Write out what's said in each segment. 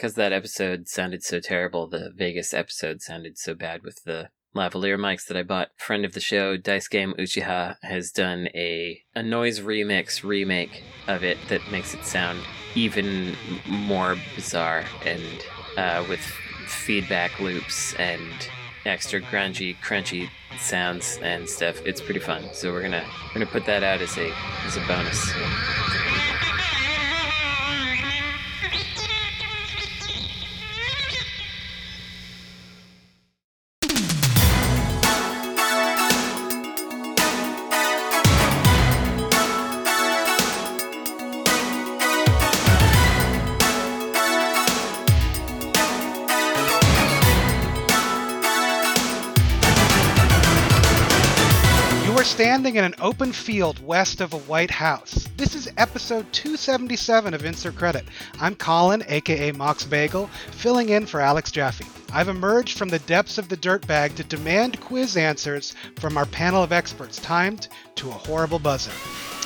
because that episode sounded so terrible. The Vegas episode sounded so bad with the lavalier mics that I bought. Friend of the show, Dice Game Uchiha, has done a a noise remix remake of it that makes it sound even more bizarre and uh, with feedback loops and extra grungy, crunchy sounds and stuff. It's pretty fun. So we're gonna we're gonna put that out as a as a bonus. Standing in an open field west of a White House. This is episode 277 of Insert Credit. I'm Colin, aka MoxBagel, filling in for Alex Jaffe. I've emerged from the depths of the dirtbag to demand quiz answers from our panel of experts, timed to a horrible buzzer.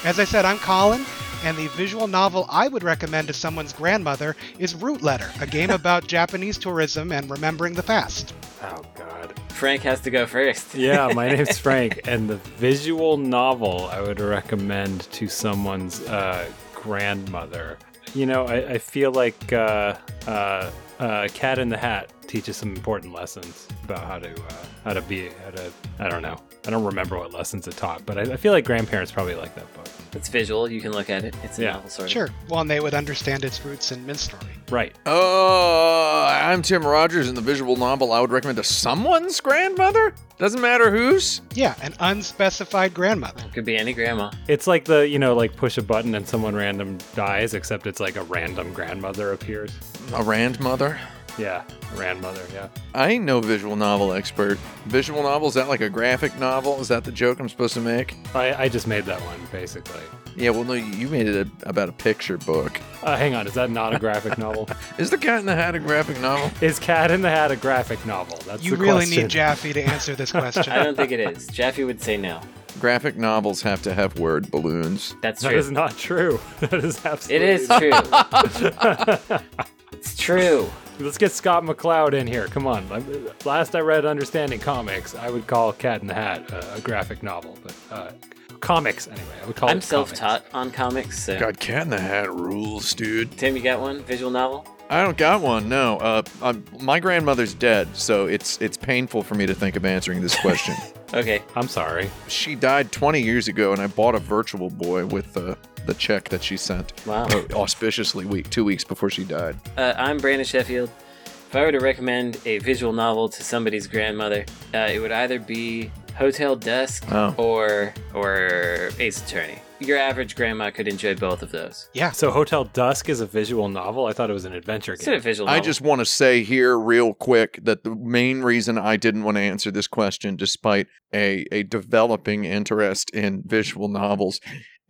As I said, I'm Colin, and the visual novel I would recommend to someone's grandmother is Root Letter, a game about Japanese tourism and remembering the past. Oh God. Frank has to go first. Yeah, my name's Frank, and the visual novel I would recommend to someone's uh, grandmother. You know, I, I feel like uh, uh, uh, Cat in the Hat teaches some important lessons about how to uh, how to be how to I don't know. I don't remember what lessons it taught, but I, I feel like grandparents probably like that book. It's visual. You can look at it. It's a Yeah. novel, sort of. Sure, one they would understand its roots in minstrelry. Right. Oh, I'm Tim Rogers, and the visual novel I would recommend to someone's grandmother. Doesn't matter whose. Yeah, an unspecified grandmother. Could be any grandma. It's like the you know like push a button and someone random dies, except it's like a random grandmother appears. A grandmother. Yeah, grandmother. Yeah. I ain't no visual novel expert. Visual novel is that like a graphic novel? Is that the joke I'm supposed to make? I, I just made that one basically. Yeah, well, no, you made it a, about a picture book. Uh, hang on, is that not a graphic novel? Is the Cat in the Hat a graphic novel? Is Cat in the Hat a graphic novel? That's You the really question. need Jaffe to answer this question. I don't think it is. Jaffe would say no. Graphic novels have to have word balloons. That's true. is not true. That is It absolutely. is true. it's true. Let's get Scott McCloud in here. Come on. Last I read Understanding Comics, I would call Cat in the Hat a, a graphic novel, but uh, comics anyway. I would call I'm it. self-taught on comics. So. God, Cat in the Hat rules, dude. Tim, you got one visual novel? I don't got one. No, uh, i my grandmother's dead, so it's it's painful for me to think of answering this question. Okay. I'm sorry. she died 20 years ago, and I bought a Virtual Boy with uh, the check that she sent. Wow. auspiciously, week two weeks before she died. Uh, I'm Brandon Sheffield. If I were to recommend a visual novel to somebody's grandmother, uh, it would either be Hotel Dusk Oh. or or Ace Attorney. Your average grandma could enjoy both of those. yeah, So Hotel Dusk is a visual novel. I thought it was an adventure Instead game. of visual I novel. just want to say here, real quick, that the main reason I didn't want to answer this question, despite a, a developing interest in visual novels,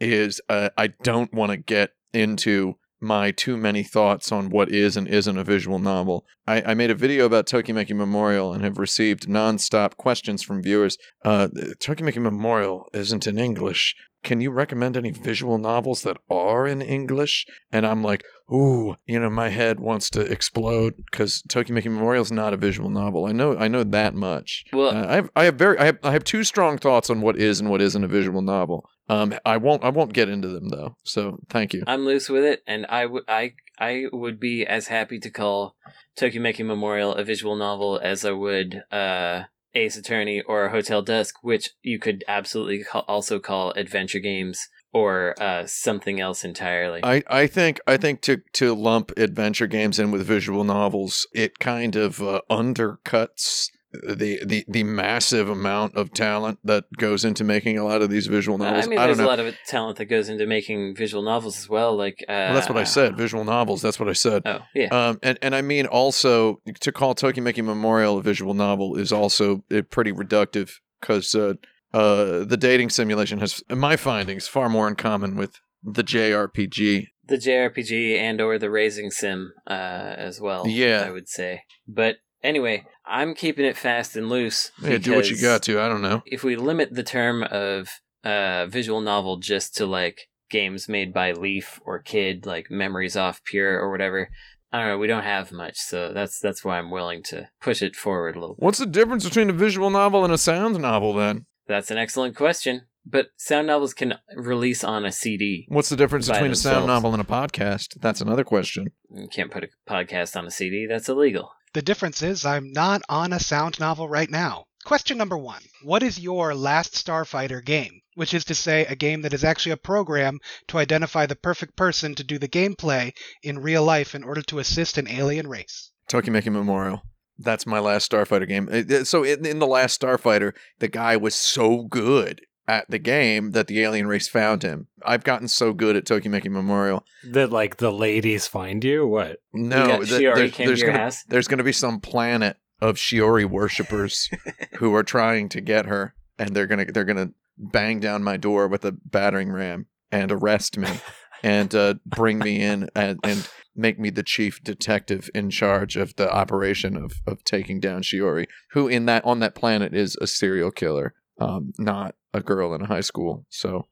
is uh, I don't want to get into my too many thoughts on what is and isn't a visual novel. I, I made a video about Tokimeki Memorial and have received nonstop questions from viewers. Uh, Tokimeki Memorial isn't in English. Can you recommend any visual novels that are in English? And I'm like, ooh, you know, my head wants to explode because Tokyo Tokimeki Memorial is not a visual novel. I know, I know that much. Well- Uh, I have, I have very, I have, I have two strong thoughts on what is and what isn't a visual novel. Um, I won't, I won't get into them though. So thank you. I'm loose with it, and I would I I would be as happy to call Tokyo Tokimeki Memorial a visual novel as I would uh, Ace Attorney or a Hotel Dusk, which you could absolutely also call adventure games or uh, something else entirely. I, I think I think to to lump adventure games in with visual novels, it kind of uh, undercuts the, the the massive amount of talent that goes into making a lot of these visual novels. I mean, there's a lot of talent that goes into making visual novels as well. Like, uh, well, that's what I said. Visual novels. That's what I said. Oh, yeah. Um, and, and I mean also to call Tokimeki Memorial a visual novel is also uh, pretty reductive because uh, uh, the dating simulation has, in my findings, far more in common with the JRPG. the JRPG and or the Raising Sim uh, as well. Yeah. I would say. But anyway, I'm keeping it fast and loose. Yeah, do what you got to. I don't know. If we limit the term of uh, visual novel just to like games made by Leaf or Kid, like Memories Off Pure or whatever. I don't know. We don't have much, so that's that's why I'm willing to push it forward a little. What's the difference between a visual novel and a sound novel then? That's an excellent question. But sound novels can release on a CD. What's the difference between a sound novel and a podcast? That's another question. You can't put a podcast on a CD. That's illegal. The difference is I'm not on a sound novel right now. Question number one What is your last Starfighter game? Which is to say, a game that is actually a program to identify the perfect person to do the gameplay in real life in order to assist an alien race. Tokimeki Memorial. That's my last Starfighter game. It- it- So in, in the last Starfighter, the guy was so good at the game that the alien race found him. I've gotten so good at Tokimeki Memorial. That like the ladies find you? What? No, you got th- Shiori there's, came to your gonna, house. there's gonna be some planet of Shiori worshippers who are trying to get her, and they're gonna they're gonna bang down my door with a battering ram and arrest me and uh, bring me in and, and make me the chief detective in charge of the operation of of taking down Shiori, who in that on that planet is a serial killer, um, not a girl in a high school. So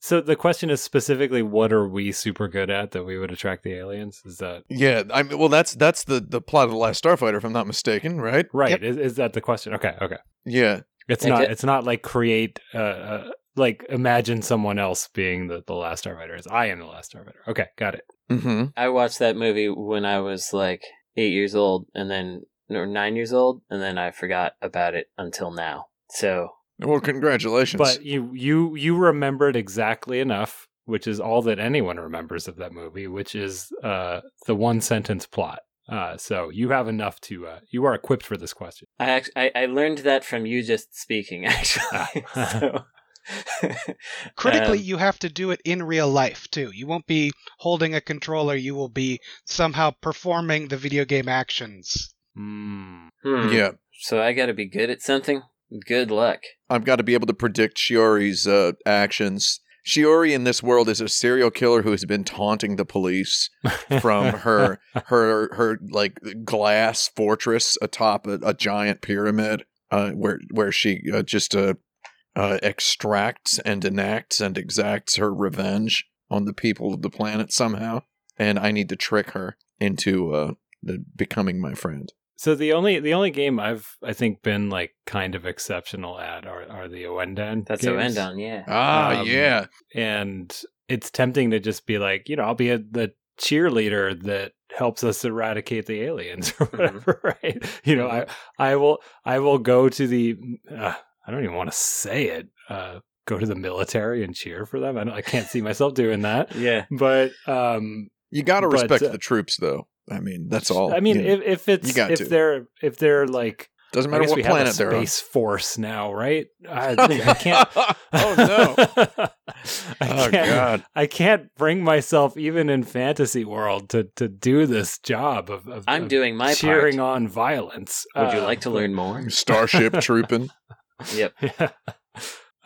So the question is specifically, what are we super good at that we would attract the aliens? Is that yeah, I mean, well, that's that's the the plot of the Last Starfighter, if I'm not mistaken, right? right? Yep. Is, is that the question? Okay, okay. Yeah, It's Okay. not. It's not like create. Uh, uh, like imagine someone else being the the last Starfighter. It's I am the last Starfighter. Okay, got it. mm-hmm. I watched that movie when I was like eight years old, and then or nine years old, and then I forgot about it until now. So Well, congratulations. But you you you remembered exactly enough, which is all that anyone remembers of that movie, which is uh, the one sentence plot. Uh, so you have enough to uh, you are equipped for this question. I actually I, I learned that from you just speaking. Actually, so Critically, Um, you have to do it in real life too. You won't be holding a controller, you will be somehow performing the video game actions. Hmm. hmm. yeah, So I got to be good at something. Good luck. I've got to be able to predict Shiori's uh, actions. Shiori in this world is a serial killer who has been taunting the police from her her her like glass fortress atop a, a giant pyramid, uh, where where she uh, just uh, uh, extracts and enacts and exacts her revenge on the people of the planet somehow, and I need to trick her into uh, the, becoming my friend. So the only the only game I've I think been like kind of exceptional at are, are the Ouendan. That's games. a Endon, yeah. Ah, Um, yeah. and it's tempting to just be like, you know, I'll be a, the cheerleader that helps us eradicate the aliens or whatever, right? You know, I I will I will go to the uh, I don't even want to say it. Uh, go to the military and cheer for them. I, don't, I can't see myself doing that, Yeah. but um, You got to respect uh, the troops, though. I mean, that's all. I mean, you know. if, if it's you got if to. they're if they're like doesn't I matter guess what we have a planet they're on. space force now, right? I, I can't. oh no! I Oh can't, god! I can't bring myself, even in fantasy world, to to do this job of. of I'm of doing my cheering part. on violence. Would you Uh, like to learn more? Starship trooping. Yep. Yeah.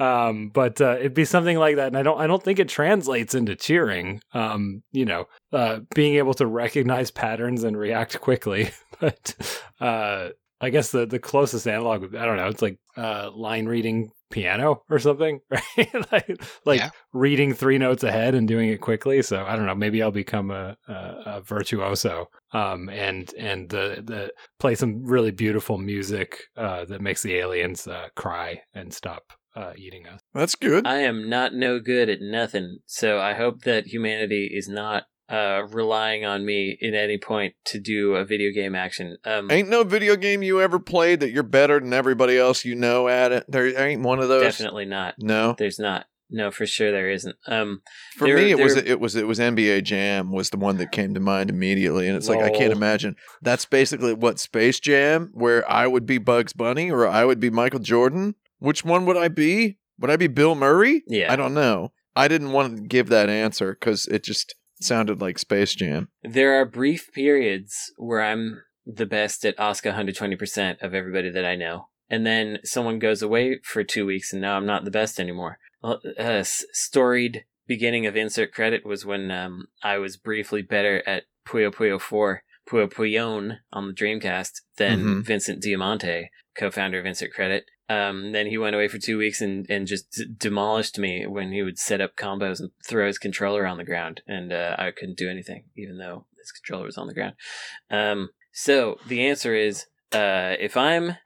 Um, but uh, it'd be something like that, and I don't. I don't think it translates into cheering. Um, you know, uh, being able to recognize patterns and react quickly. but uh, I guess the the closest analog, would- I don't know. It's like uh, line reading piano or something, right? like like Yeah. reading three notes ahead and doing it quickly. So I don't know. Maybe I'll become a, a, a virtuoso. Um, and and the the play some really beautiful music uh, that makes the aliens uh, cry and stop uh, eating us. That's good. I am not no good at nothing, so I hope that humanity is not uh, relying on me at any point to do a video game action. Um, Ain't no video game you ever played that you're better than everybody else you know at it. There ain't one of those. definitely not. No. There's not. No, for sure there isn't. Um, For There- me, it was it was it was NBA Jam was the one that came to mind immediately, and it's like I can't imagine. That's basically what Space Jam, where I would be Bugs Bunny or I would be Michael Jordan. Which one would I be? Would I be Bill Murray? Yeah. I don't know. I didn't want to give that answer because it just sounded like Space Jam. there are brief periods where I'm the best at Asuka 120% of everybody that I know. And then someone goes away for two weeks and now I'm not the best anymore. Uh, s- storied beginning of insert credit was when um, I was briefly better at Puyo Puyo 4, Puyo Puyon on the Dreamcast than Mhm. Vincent Diamante, co-founder of Insert Credit. Um, then he went away for two weeks and, and just d- demolished me when he would set up combos and throw his controller on the ground, and uh, I couldn't do anything, even though his controller was on the ground. Um, so the answer is, uh, if I'm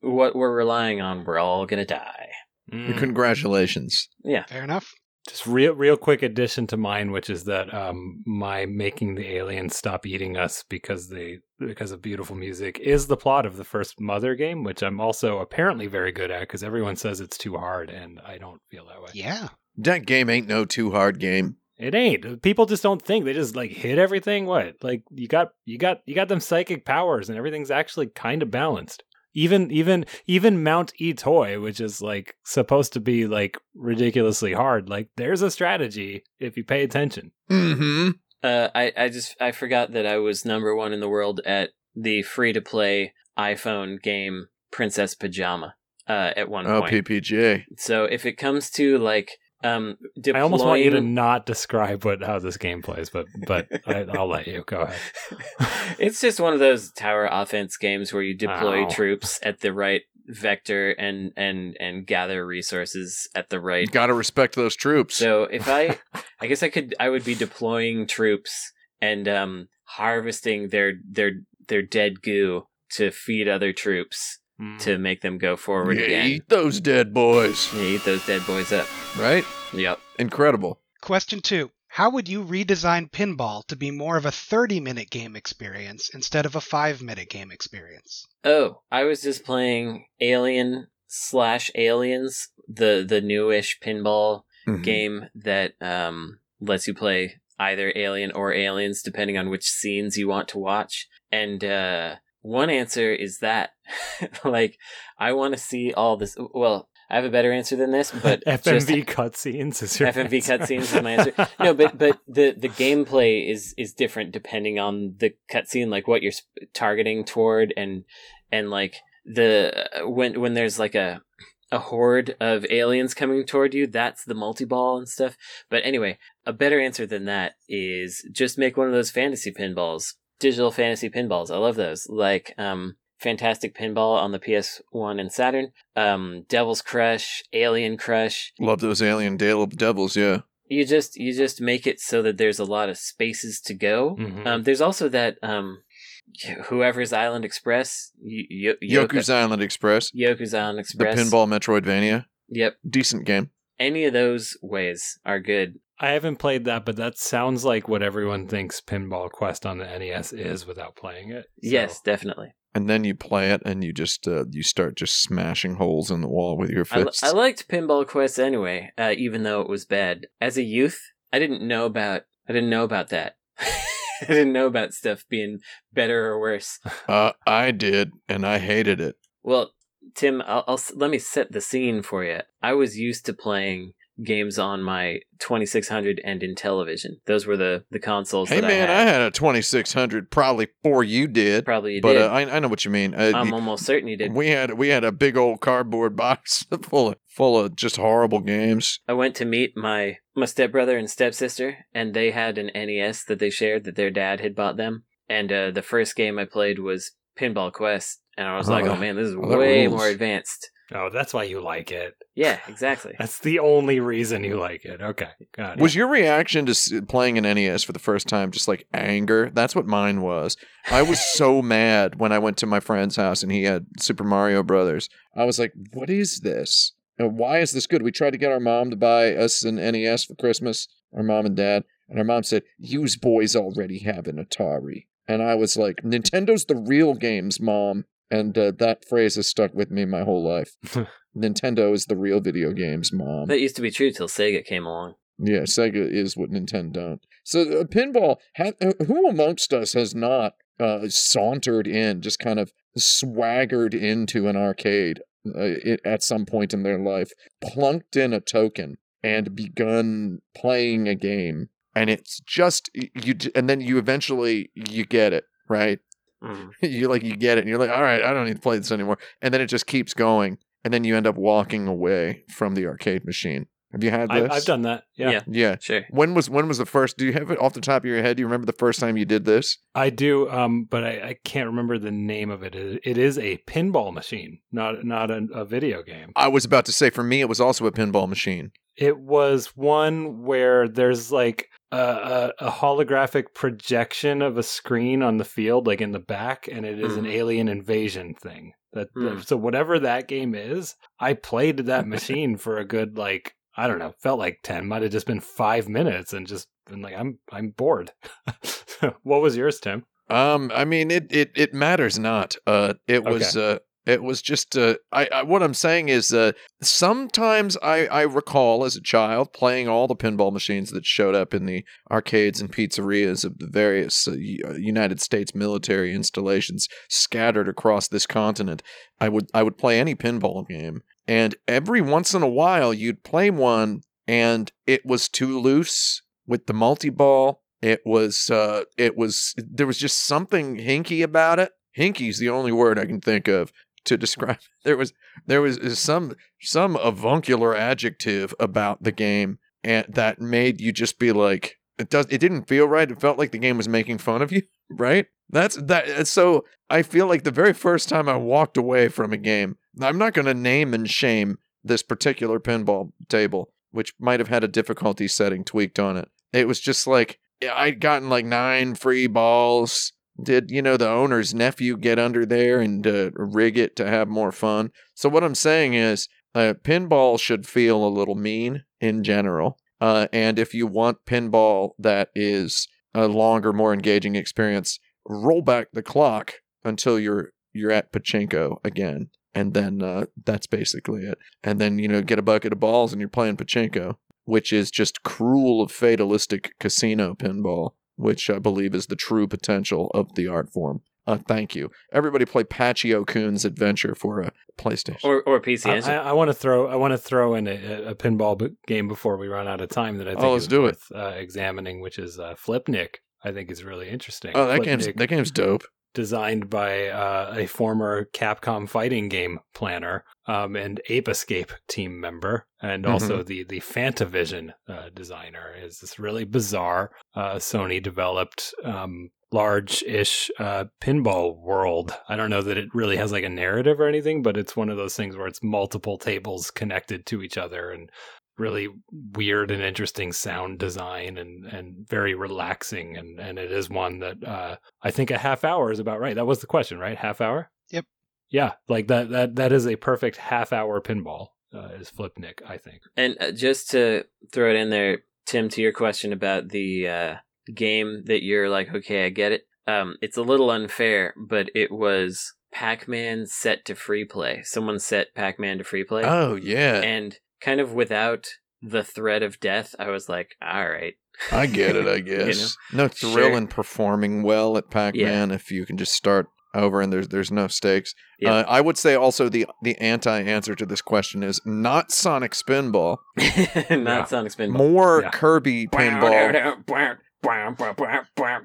what we're relying on, we're all gonna die. Mm. Congratulations. Yeah, Fair enough. Just real, real quick addition to mine, which is that um, my making the aliens stop eating us because they because of beautiful music is the plot of the first Mother game, which I'm also apparently very good at because everyone says it's too hard, and I don't feel that way. Yeah. That game ain't no too hard game. It ain't. People just don't think. They just like hit everything. What? Like you got you got you got them psychic powers and everything's actually kind of balanced. Even even even Mount E toy, which is like supposed to be like ridiculously hard, like there's a strategy if you pay attention. Mm-hmm. Uh, I I just I forgot that I was number one in the world at the free to play iPhone game Princess Pajama. Uh, at one Oh, point. Oh, PPJ. So if it comes to like um deploying, I almost want you to not describe what how this game plays, but but I, I'll let you go ahead. it's just one of those tower offense games where you deploy Ow. troops at the right vector and and and gather resources at the right. Got to respect those troops. So if I, I guess I could, I would be deploying troops and um harvesting their their their dead goo to feed other troops Mm. to make them go forward Yeah, again. eat those dead boys. Yeah, eat those dead boys up. Right? Yep. Incredible. Question two. How would you redesign pinball to be more of a 30 minute game experience instead of a 5 minute game experience? Oh, I was just playing Alien slash Aliens, the the newish pinball Mhm. game that um lets you play either Alien or Aliens depending on which scenes you want to watch. And uh one answer is that like I want to see all this well, I have a better answer than this, but FMV cutscenes is your FMV cutscenes is my answer. No, but but the the gameplay is is different depending on the cutscene, like what you're targeting toward, and and like the when when there's like a a horde of aliens coming toward you, that's the multi ball and stuff. But anyway, a better answer than that is just make one of those fantasy pinballs, digital fantasy pinballs. I love those, like um. Fantastic Pinball on the PS1 and Saturn, um, Devil's Crush, Alien Crush, Love those alien Dale devils, yeah. you just you just make it so that there's a lot of spaces to go. Mhm. Um, there's also that um, whoever's Island Express, y- y- Yoku's Island Express. Yoku's Island Express, The pinball Metroidvania. Yep, Decent game. any of those ways are good. I haven't played that, but that sounds like what everyone thinks Pinball Quest on the NES is without playing it. So- Yes, definitely. And then you play it and you just uh, you start just smashing holes in the wall with your I, fists. I liked Pinball Quest anyway, uh, even though it was bad. As a youth, I didn't know about I didn't know about that. I didn't know about stuff being better or worse. uh, I did, and I hated it. Well, Tim, I'll, I'll let me set the scene for you. I was used to playing games on my 2600 and Intellivision. Those were the the consoles Hey that man, I I had. had a 2600 probably before you did, Probably you but did. uh, I, I know what you mean. Uh, I'm almost certain you did. we had we had a big old cardboard box full of full of just horrible games. I went to meet my my stepbrother and stepsister, and they had an NES that they shared that their dad had bought them. And uh, the first game I played was Pinball Quest, and I was like, Oh, "Oh man, this is way more advanced." Oh, that's why you like it. Yeah, exactly. That's the only reason you like it. Okay, got it. Was your reaction to playing an NES for the first time just like anger? That's what mine was. I was so mad when I went to my friend's house and he had Super Mario Brothers. I was like, "What is this? And why is this good?" We tried to get our mom to buy us an NES for Christmas. Our mom and dad, and our mom said, "Yous boys already have an Atari." And I was like, "Nintendo's the real games, mom." And uh, that phrase has stuck with me my whole life. Nintendo is the real video games, mom. that used to be true till Sega came along. Yeah, Sega is what Nintendo don't. So uh, pinball, ha- uh, who amongst us has not uh, sauntered in, just kind of swaggered into an arcade uh, it, at some point in their life, plunked in a token, and begun playing a game, and it's just you, d- and then you eventually you get it right. Mhm. you like you get it, and you're like, all right, I don't need to play this anymore, and then it just keeps going, and then you end up walking away from the arcade machine Have you had I, this? I've done that. Yeah. Yeah. Yeah. Sure. When was when was the first? Do you have it off the top of your head? Do you remember the first time you did this? I do, um, but I, I can't remember the name of it. It, it is a pinball machine, not not a, a video game. I was about to say for me, it was also a pinball machine. It was one where there's like a, a, a holographic projection of a screen on the field, like in the back, and it is an Hmm. alien invasion thing. That Hmm. so whatever that game is, I played that machine for a good like I don't know, felt like ten, might have just been five minutes, and just been like I'm I'm bored. what was yours, Tim? Um, I mean, it it it matters not. Uh, it was uh, it was just uh, I, I what I'm saying is uh, sometimes I I recall as a child playing all the pinball machines that showed up in the arcades and pizzerias of the various uh, uh, United States military installations scattered across this continent. I would I would play any pinball game, and every once in a while you'd play one, and it was too loose with the multi ball. It was uh it was there was just something hinky about it. Hinky's the only word I can think of to describe. It. There was there was some some avuncular adjective about the game and that made you just be like it does it didn't feel right. It felt like the game was making fun of you, right? That's that so I feel like the very first time I walked away from a game, I'm not going to name and shame this particular pinball table, which might have had a difficulty setting tweaked on it. It was just like I'd gotten like nine free balls. Did you know the owner's nephew get under there and uh, rig it to have more fun? So what I'm saying is, uh, pinball should feel a little mean in general. Uh, and if you want pinball that is a longer, more engaging experience, roll back the clock until you're you're at pachinko again, and then uh, that's basically it. And then you know get a bucket of balls and you're playing pachinko which is just cruel, fatalistic casino pinball, which I believe is the true potential of the art form. Uh, thank you. Everybody play Pachio Kun's Adventure for a PlayStation. Or or PC I, Engine. I, want to throw I want to throw in a, a pinball b- game before we run out of time that I think Oh, let's is do it. worth uh, examining, which is uh, Flipnic. I think is really interesting. oh, that game's that game's dope. Designed by uh, a former Capcom fighting game planner um, and Ape Escape team member, and Mm-hmm. also the the Fantavision uh, designer. Is this really bizarre uh, Sony developed um, large-ish uh, pinball world? I don't know that it really has like a narrative or anything, but it's one of those things where it's multiple tables connected to each other and really weird and interesting sound design and and very relaxing and and it is one that uh I think a half hour is about right. That was the question, right? Half hour? Yep. Yeah, like that that that is a perfect half hour pinball. Uh, is Flipnic, I think. And uh, just to throw it in there, Tim, to your question about the uh, game that you're like, okay, I get it. Um, it's a little unfair, but it was Pac-Man set to free play. Someone set Pac-Man to free play, Oh yeah, and kind of without the threat of death, I was like, all right, I get it. I You guess know? no thrill Sure. in performing well at Pac-Man if you can just start over and there's there's no stakes. Yeah. Uh, I would say also the the anti-answer to this question is not Sonic Spinball, not Yeah. Sonic Spinball. more Yeah. Kirby pinball.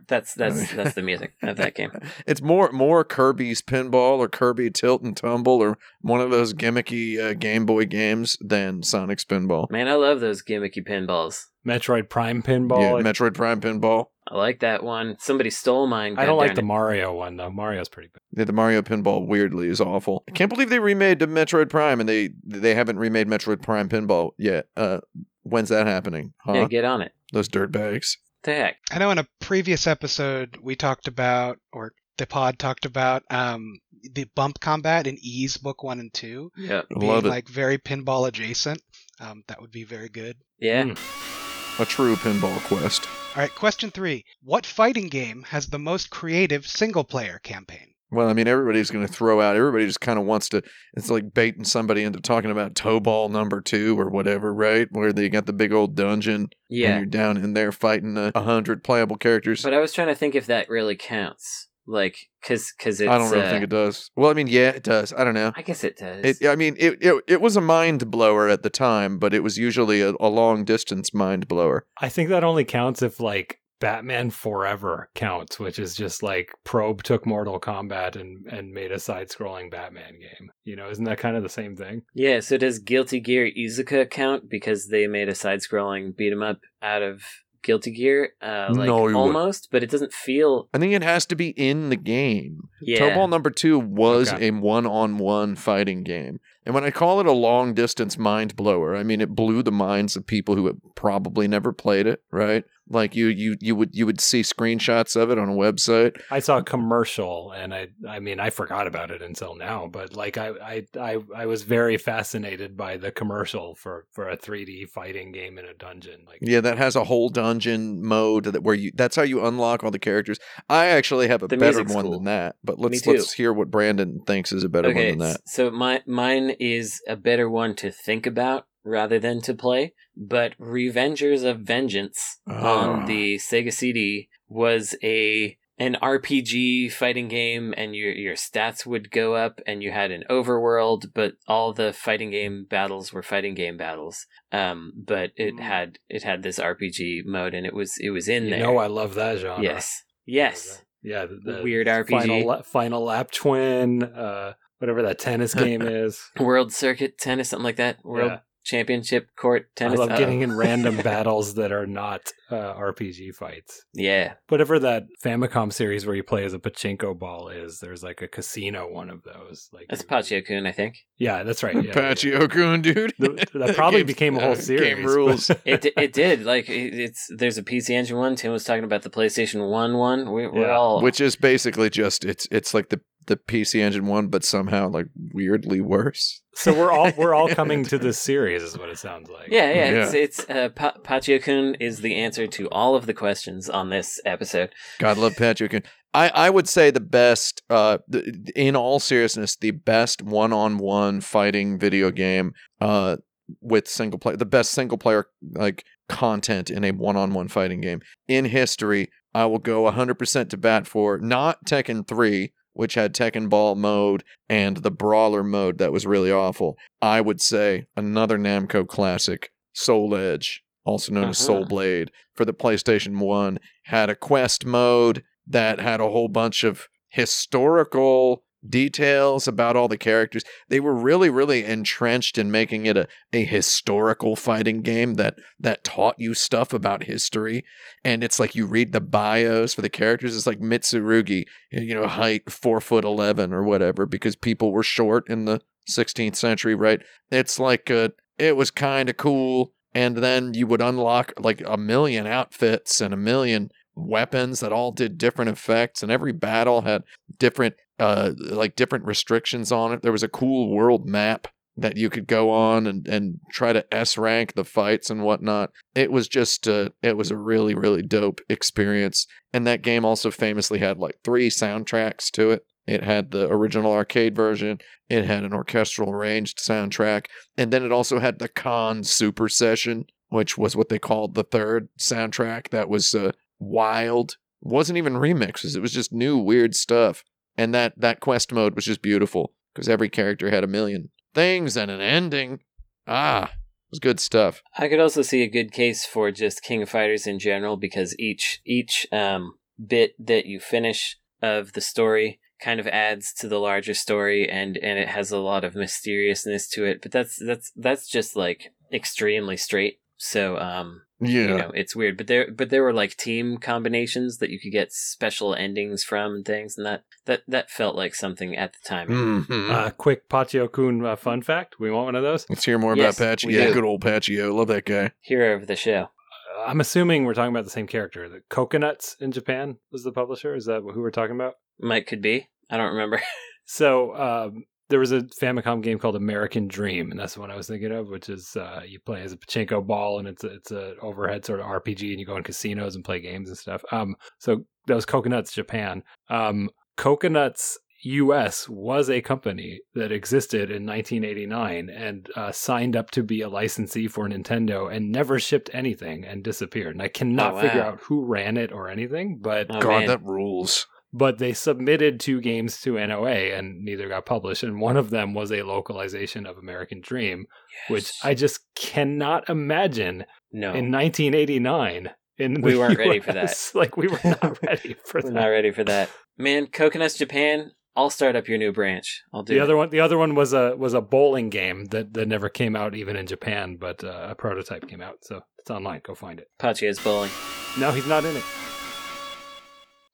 That's that's that's the music of that game. It's more more Kirby's pinball or Kirby Tilt and Tumble or one of those gimmicky uh, Game Boy games than Sonic Spinball. Man, I love those gimmicky pinballs. Metroid Prime pinball. yeah, I- Metroid Prime pinball. I like that one. Somebody stole mine. I don't like darn the it. Mario one though. Mario's pretty good. Yeah, the Mario pinball weirdly is awful. I can't believe they remade the Metroid Prime and they they haven't remade Metroid Prime pinball yet. Uh, when's that happening? Huh? Yeah, get on it. Those dirtbags. The heck? I know in a previous episode we talked about, or the pod talked about, um, the bump combat in Ys Book One and Two Yeah, being Love it. like very pinball adjacent. Um, that would be very good. Yeah. Mm. A true pinball quest. All right, question three: What fighting game has the most creative single-player campaign? Well, I mean, everybody's going to throw out. Everybody just kind of wants to. It's like baiting somebody into talking about Tobal number two or whatever, right? Where they got the big old dungeon and Yeah. you're down in there fighting a, a hundred playable characters. But I was trying to think if that really counts. Like, cause, cause it's. I don't really uh, think it does. Well, I mean, yeah, it does. I don't know. I guess it does. It, I mean, it, it it was a mind blower at the time, but it was usually a, a long distance mind blower. I think that only counts if like Batman Forever counts, which is just like Probe took Mortal Kombat and and made a side-scrolling Batman game. You know, isn't that kind of the same thing? Yeah, so does Guilty Gear Isuka count because they made a side-scrolling beat 'em up out of Guilty Gear? Uh, like No, you wouldn't. almost, but it doesn't feel. I think it has to be in the game. Yeah, Tobal number two was Okay. a one-on-one fighting game, and when I call it a long-distance mind blower, I mean it blew the minds of people who had probably never played it. Right? Like you, you, you would you would see screenshots of it on a website. I saw a commercial and I I mean I forgot about it until now, but like I I I, I was very fascinated by the commercial for for a 3D fighting game in a dungeon. Like Yeah, that has a whole dungeon mode that where you that's how you unlock all the characters. I actually have a The better one cool. than that, but let's let's hear what Brandon thinks is a better okay, one than that. so my mine is a better one to think about rather than to play. But Revengers of Vengeance Oh. on the Sega CD was a an RPG fighting game, and your your stats would go up, and you had an overworld, but all the fighting game battles were fighting game battles. Um, but it Mm. had it had this RPG mode, and it was it was in you there. know I love that genre. yes, yes, Yeah, the, the weird RPG. Final Final Lap Twin, uh whatever that tennis game is. World Circuit Tennis, something like that. World Yeah. Championship Court Tennis. I love getting in random battles that are not uh, RPG fights. Yeah, Whatever that Famicom series where you play as a pachinko ball is, there's like a casino one of those. Like that's Pachio Kun, I think. Yeah, that's right. Yeah, Pachio Kun, dude. Th- that probably Game- became a whole uh, series. Game rules. It it did like it, it's there's a PC Engine one. Tim was talking about the PlayStation One one. We, we're Yeah. all Which is basically just it's it's like the the PC Engine one, but somehow like weirdly worse. so we're all we're all coming to this series, is what it sounds like. yeah yeah. Yeah. It's it's uh, pa- Pachio Kun is the answer to all of the questions on this episode. God love Kun. I, I would say the best, uh, th- in all seriousness, the best one-on-one fighting video game, uh, with single player, the best single player like content in a one-on-one fighting game in history. I will go 100% to bat for not Tekken 3, which had Tekken Ball mode and the Brawler mode that was really awful. I would say another Namco classic, Soul Edge, also known as Soul Uh-huh. Blade, for the PlayStation 1, had a quest mode that had a whole bunch of historical details about all the characters. They were really, really entrenched in making it a, a historical fighting game that that taught you stuff about history. And it's like you read the bios for the characters. It's like Mitsurugi, you know, height four foot eleven or whatever, because people were short in the 16th century, right? It's like uh it was kind of cool. And then you would unlock like a million outfits and a million weapons that all did different effects, and every battle had different uh like different restrictions on it. There was a cool world map that you could go on and and try to S rank the fights and whatnot. It was just uh it was a really really dope experience. And that game also famously had like three soundtracks to it. It had the original arcade version, it had an orchestral arranged soundtrack, and then it also had the Khan Super Session, which was what they called the third soundtrack that was uh, wild. wasn't even remixes, it was just new weird stuff. And that that quest mode was just beautiful because every character had a million things and an ending. Ah, it was good stuff. I could also see a good case for just King of Fighters in general because each each um, bit that you finish of the story kind of adds to the larger story and and it has a lot of mysteriousness to it. But that's that's that's just like extremely straight. So um Yeah. you know it's weird. But there but there were like team combinations that you could get special endings from and things and that that that felt like something at the time. Mhm. Uh, quick Pachio Kun uh, fun fact. We want one of those. Let's hear more yes, about Patchy. Yeah, do. good old Pachio. Love that guy. Hero of the show. Uh, I'm assuming we're talking about the same character. The Coconuts in Japan was the publisher. Is that who we're talking about? Might could be. I don't remember. So um, there was a Famicom game called American Dream, and that's the one I was thinking of, which is uh, you play as a pachinko ball, and it's a, it's a overhead sort of RPG, and you go in casinos and play games and stuff. Um, so that was Coconuts Japan. Um, Coconuts US was a company that existed in 1989 and uh, signed up to be a licensee for Nintendo and never shipped anything and disappeared. And I cannot Oh, figure out who ran it or anything, but Oh, God, man. that rules. But they submitted two games to NOA and neither got published. And one of them was a localization of American Dream, which I just cannot imagine no. in 1989 in We weren't ready for that. Like we were not ready for We're that. not ready for that. Man, Coconuts Japan, I'll start up your new branch. I'll do The it. other one, the other one was a was a bowling game that, that never came out even in Japan, but uh, a prototype came out, so it's online. Go find it. Pachia's bowling. No, he's not in it.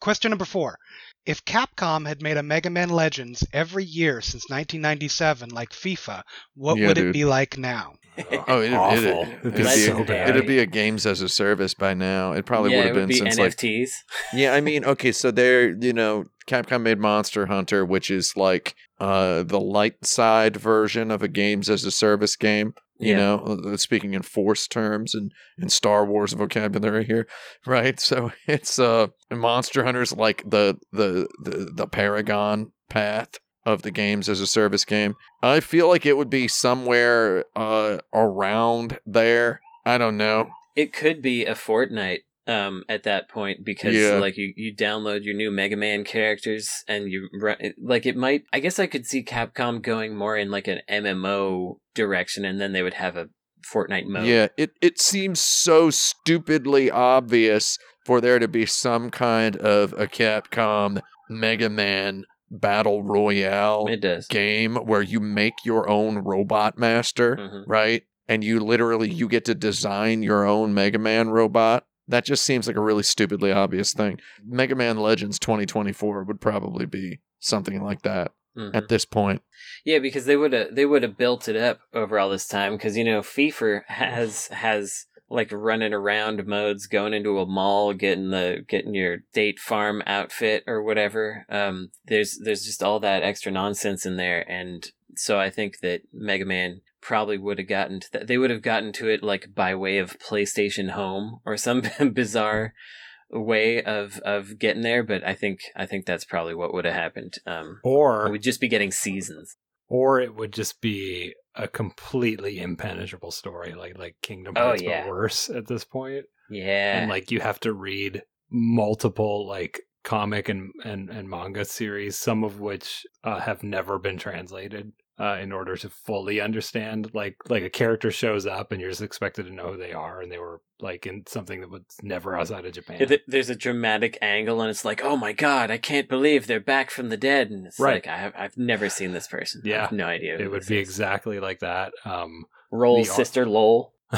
Question number four. If Capcom had made a Mega Man Legends every year since 1997, like FIFA, what Yeah, would dude. it be like now? Oh, it, Awful. It, It'd it'd, be be, so bad. it'd be a games as a service by now. It probably yeah, would have been be since like NFTs. Yeah, I mean, okay, so they're you know, Capcom made Monster Hunter, which is like uh the light side version of a games as a service game. You Yeah. know, uh, speaking in Force terms and in Star Wars vocabulary here, right? So it's uh Monster Hunter's like the the the the paragon path of the games as a service game. I feel like it would be somewhere uh around there. I don't know. It could be a Fortnite um, at that point because Yeah. like you, you download your new Mega Man characters and you run like it might. I guess I could see Capcom going more in like an MMO direction, and then they would have a Fortnite mode. Yeah, it, it seems so stupidly obvious for there to be some kind of a Capcom Mega Man Battle Royale it does. game where you make your own robot master, Mhm. right? And you literally you get to design your own Mega Man robot. That just seems like a really stupidly obvious thing. Mega Man Legends 2024 would probably be something like that Mhm. at this point. Yeah, because they would have they would have built it up over all this time. Because you know, FIFA has has like running around modes, going into a mall, getting the getting your date farm outfit or whatever. Um, there's there's just all that extra nonsense in there, and so I think that Mega Man probably would have gotten to that. They would have gotten to it like by way of PlayStation Home or some bizarre way of of getting there. But I think I think that's probably what would have happened. Um, Or we'd just be getting seasons. or it would just be a completely impenetrable story, like like Kingdom Oh, Hearts, yeah. but worse at this point. Yeah. And like you have to read multiple like comic and and, and manga series, some of which uh, have never been translated. Uh, in order to fully understand, like like a character shows up and you're just expected to know who they are, and they were like in something that was never outside of Japan. Yeah, there's a dramatic angle, and it's like, oh my god, I can't believe they're back from the dead, and it's Right. like, I have, I've never seen this person. I Yeah. have no idea. it would be is. exactly like that. Um, Roll sister lol.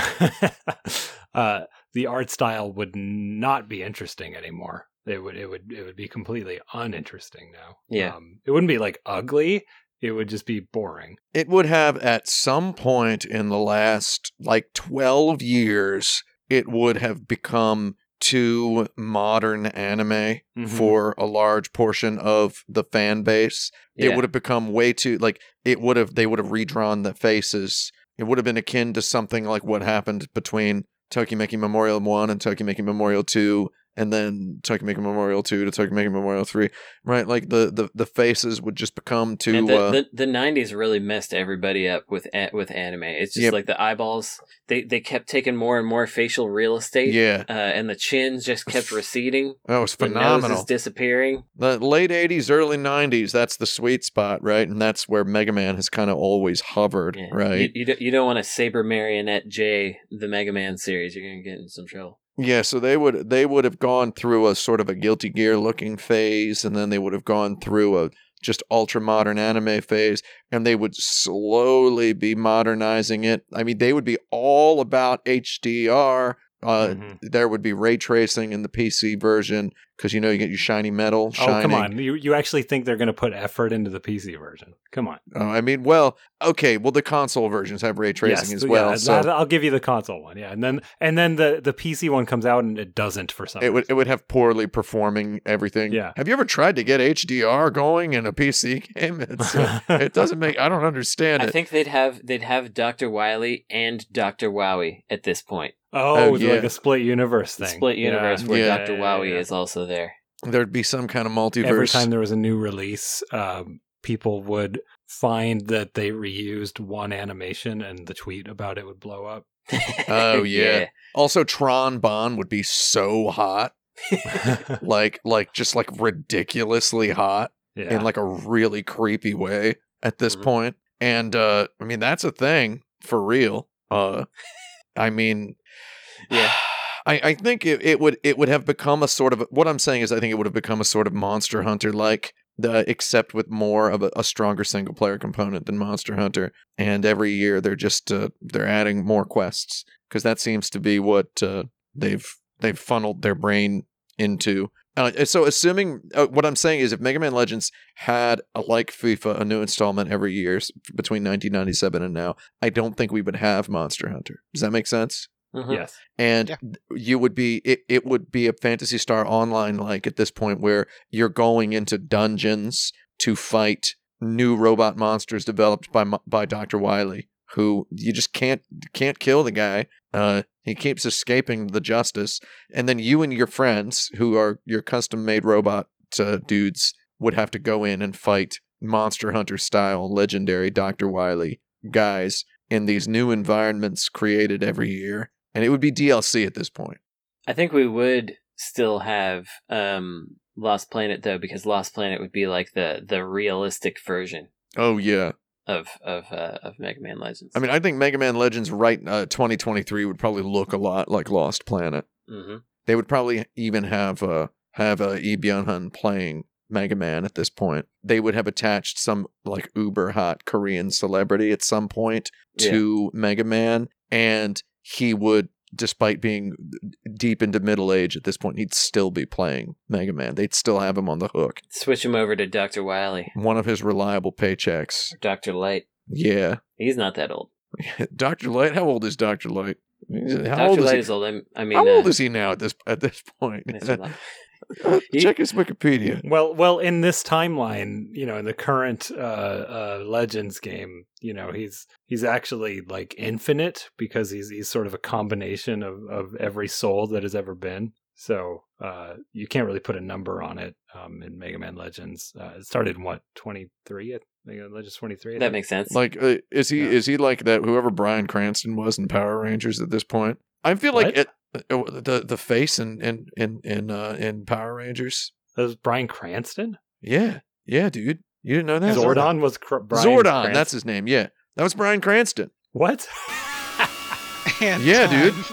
uh, the art style would not be interesting anymore. It would it would it would be completely uninteresting now. Yeah. um, it wouldn't be like ugly. It would just be boring. it would have at some point in the last like 12 years it would have become too modern anime Mhm. for a large portion of the fan base Yeah. it would have become way too like it would have they would have redrawn the faces it would have been akin to something like what happened between Tokimeki Memorial 1 and Tokimeki Memorial 2 and then Tokimeki Memorial 2 to Tokimeki Memorial 3 right like the the, the faces would just become too And the, uh, the the '90s really messed everybody up with with anime. It's just Yep. like the eyeballs; they they kept taking more and more facial real estate. yeah Uh, and the chins just kept receding. that was The nose is disappearing. the late 80s early 90s that's the sweet spot right and that's where mega man has kind of always hovered Yeah. right You, you, don't, you don't want to saber marionette J the Mega Man series. You're gonna get in some trouble. Yeah so they would they would have gone through a sort of a guilty gear looking phase and then they would have gone through a just ultra modern anime phase and they would slowly be modernizing it i mean they would be all about hdr uh, Mhm. there would be ray tracing in the pc version because you know you get your shiny metal Oh come on! You you actually think they're going to put effort into the PC version? Come on! Oh, I mean, well, okay. Well, the console versions have ray tracing Yes, as well, yeah, so I'll give you the console one. Yeah, and then and then the the PC one comes out and it doesn't for some. it would it would have poorly performing everything. Yeah. Have you ever tried to get HDR going in a PC game? It's, uh, it doesn't make. I don't understand I it. think they'd have they'd have Doctor Wily and Doctor Wowie at this point. Oh, Oh, it's yeah. like a split universe thing. Split universe Yeah. where Yeah. Doctor Wowie is also there. There'd be some kind of multiverse. Every time there was a new release, um, people would find that they reused one animation, and the tweet about it would blow up. Oh, yeah. Also, Tron Bonne would be so hot, like like just like ridiculously hot yeah. in like a really creepy way at this Mhm. point. And uh I mean that's a thing for real. Uh I mean Yeah. I, I think it, it would it would have become a sort of what I'm saying is I think it would have become a sort of Monster Hunter like the except with more of a, a stronger single player component than Monster Hunter. And every year they're just uh, they're adding more quests because that seems to be what uh, they've they've funneled their brain into. Uh, so assuming uh, what I'm saying is if Mega Man Legends had a like FIFA a new installment every year between 1997 and now, I don't think we would have Monster Hunter. Does that make sense? Mhm. Yes. and Yeah. you would be it, it would be a Phantasy Star Online like at this point where you're going into dungeons to fight new robot monsters developed by by Dr. Wily who you just can't can't kill the guy uh he keeps escaping the justice and then you and your friends who are your custom made robot uh, dudes would have to go in and fight monster hunter style legendary Dr. Wily guys in these new environments created every year and it would be DLC at this point. I think we would still have um, Lost Planet though, because Lost Planet would be like the the realistic version Oh yeah, of of uh, of Mega Man Legends. I mean, I think Mega Man Legends right uh, 2023 would probably look a lot like Lost Planet. hmm They would probably even have uh, have uh, Byung-hun playing Mega Man at this point. They would have attached some like uber hot Korean celebrity at some point to Mega Man, and he would, despite being deep into middle age at this point, he'd still be playing Mega Man. They'd still have him on the hook. switch him over to Doctor Wily, One of his reliable paychecks. Doctor Light. Yeah. He's not that old. Dr. Light, how old is Dr. Light? How Doctor old is Light he? is old. I mean, How uh, old is he now at this at this point? Mr. Light. He- Check his Wikipedia. Well, well, in this timeline, you know, in the current uh, uh, Legends game, you know, he's he's actually like infinite because he's he's sort of a combination of of every soul that has ever been. So uh, you can't really put a number on it um, in Mega Man Legends. Uh, it started in what twenty three? Mega Man Legends twenty three. that makes sense. Like, uh, is he Yeah. is he like that? Whoever Bryan Cranston was in Power Rangers at this point, I feel like it, uh, the the face in in in in, uh, in Power Rangers. that was Bryan Cranston. Yeah, yeah, dude, you didn't know that? Zordon was Cr- Brian Zordon, Cranston. that's his name. Yeah, that was Bryan Cranston. what. Yeah, dude.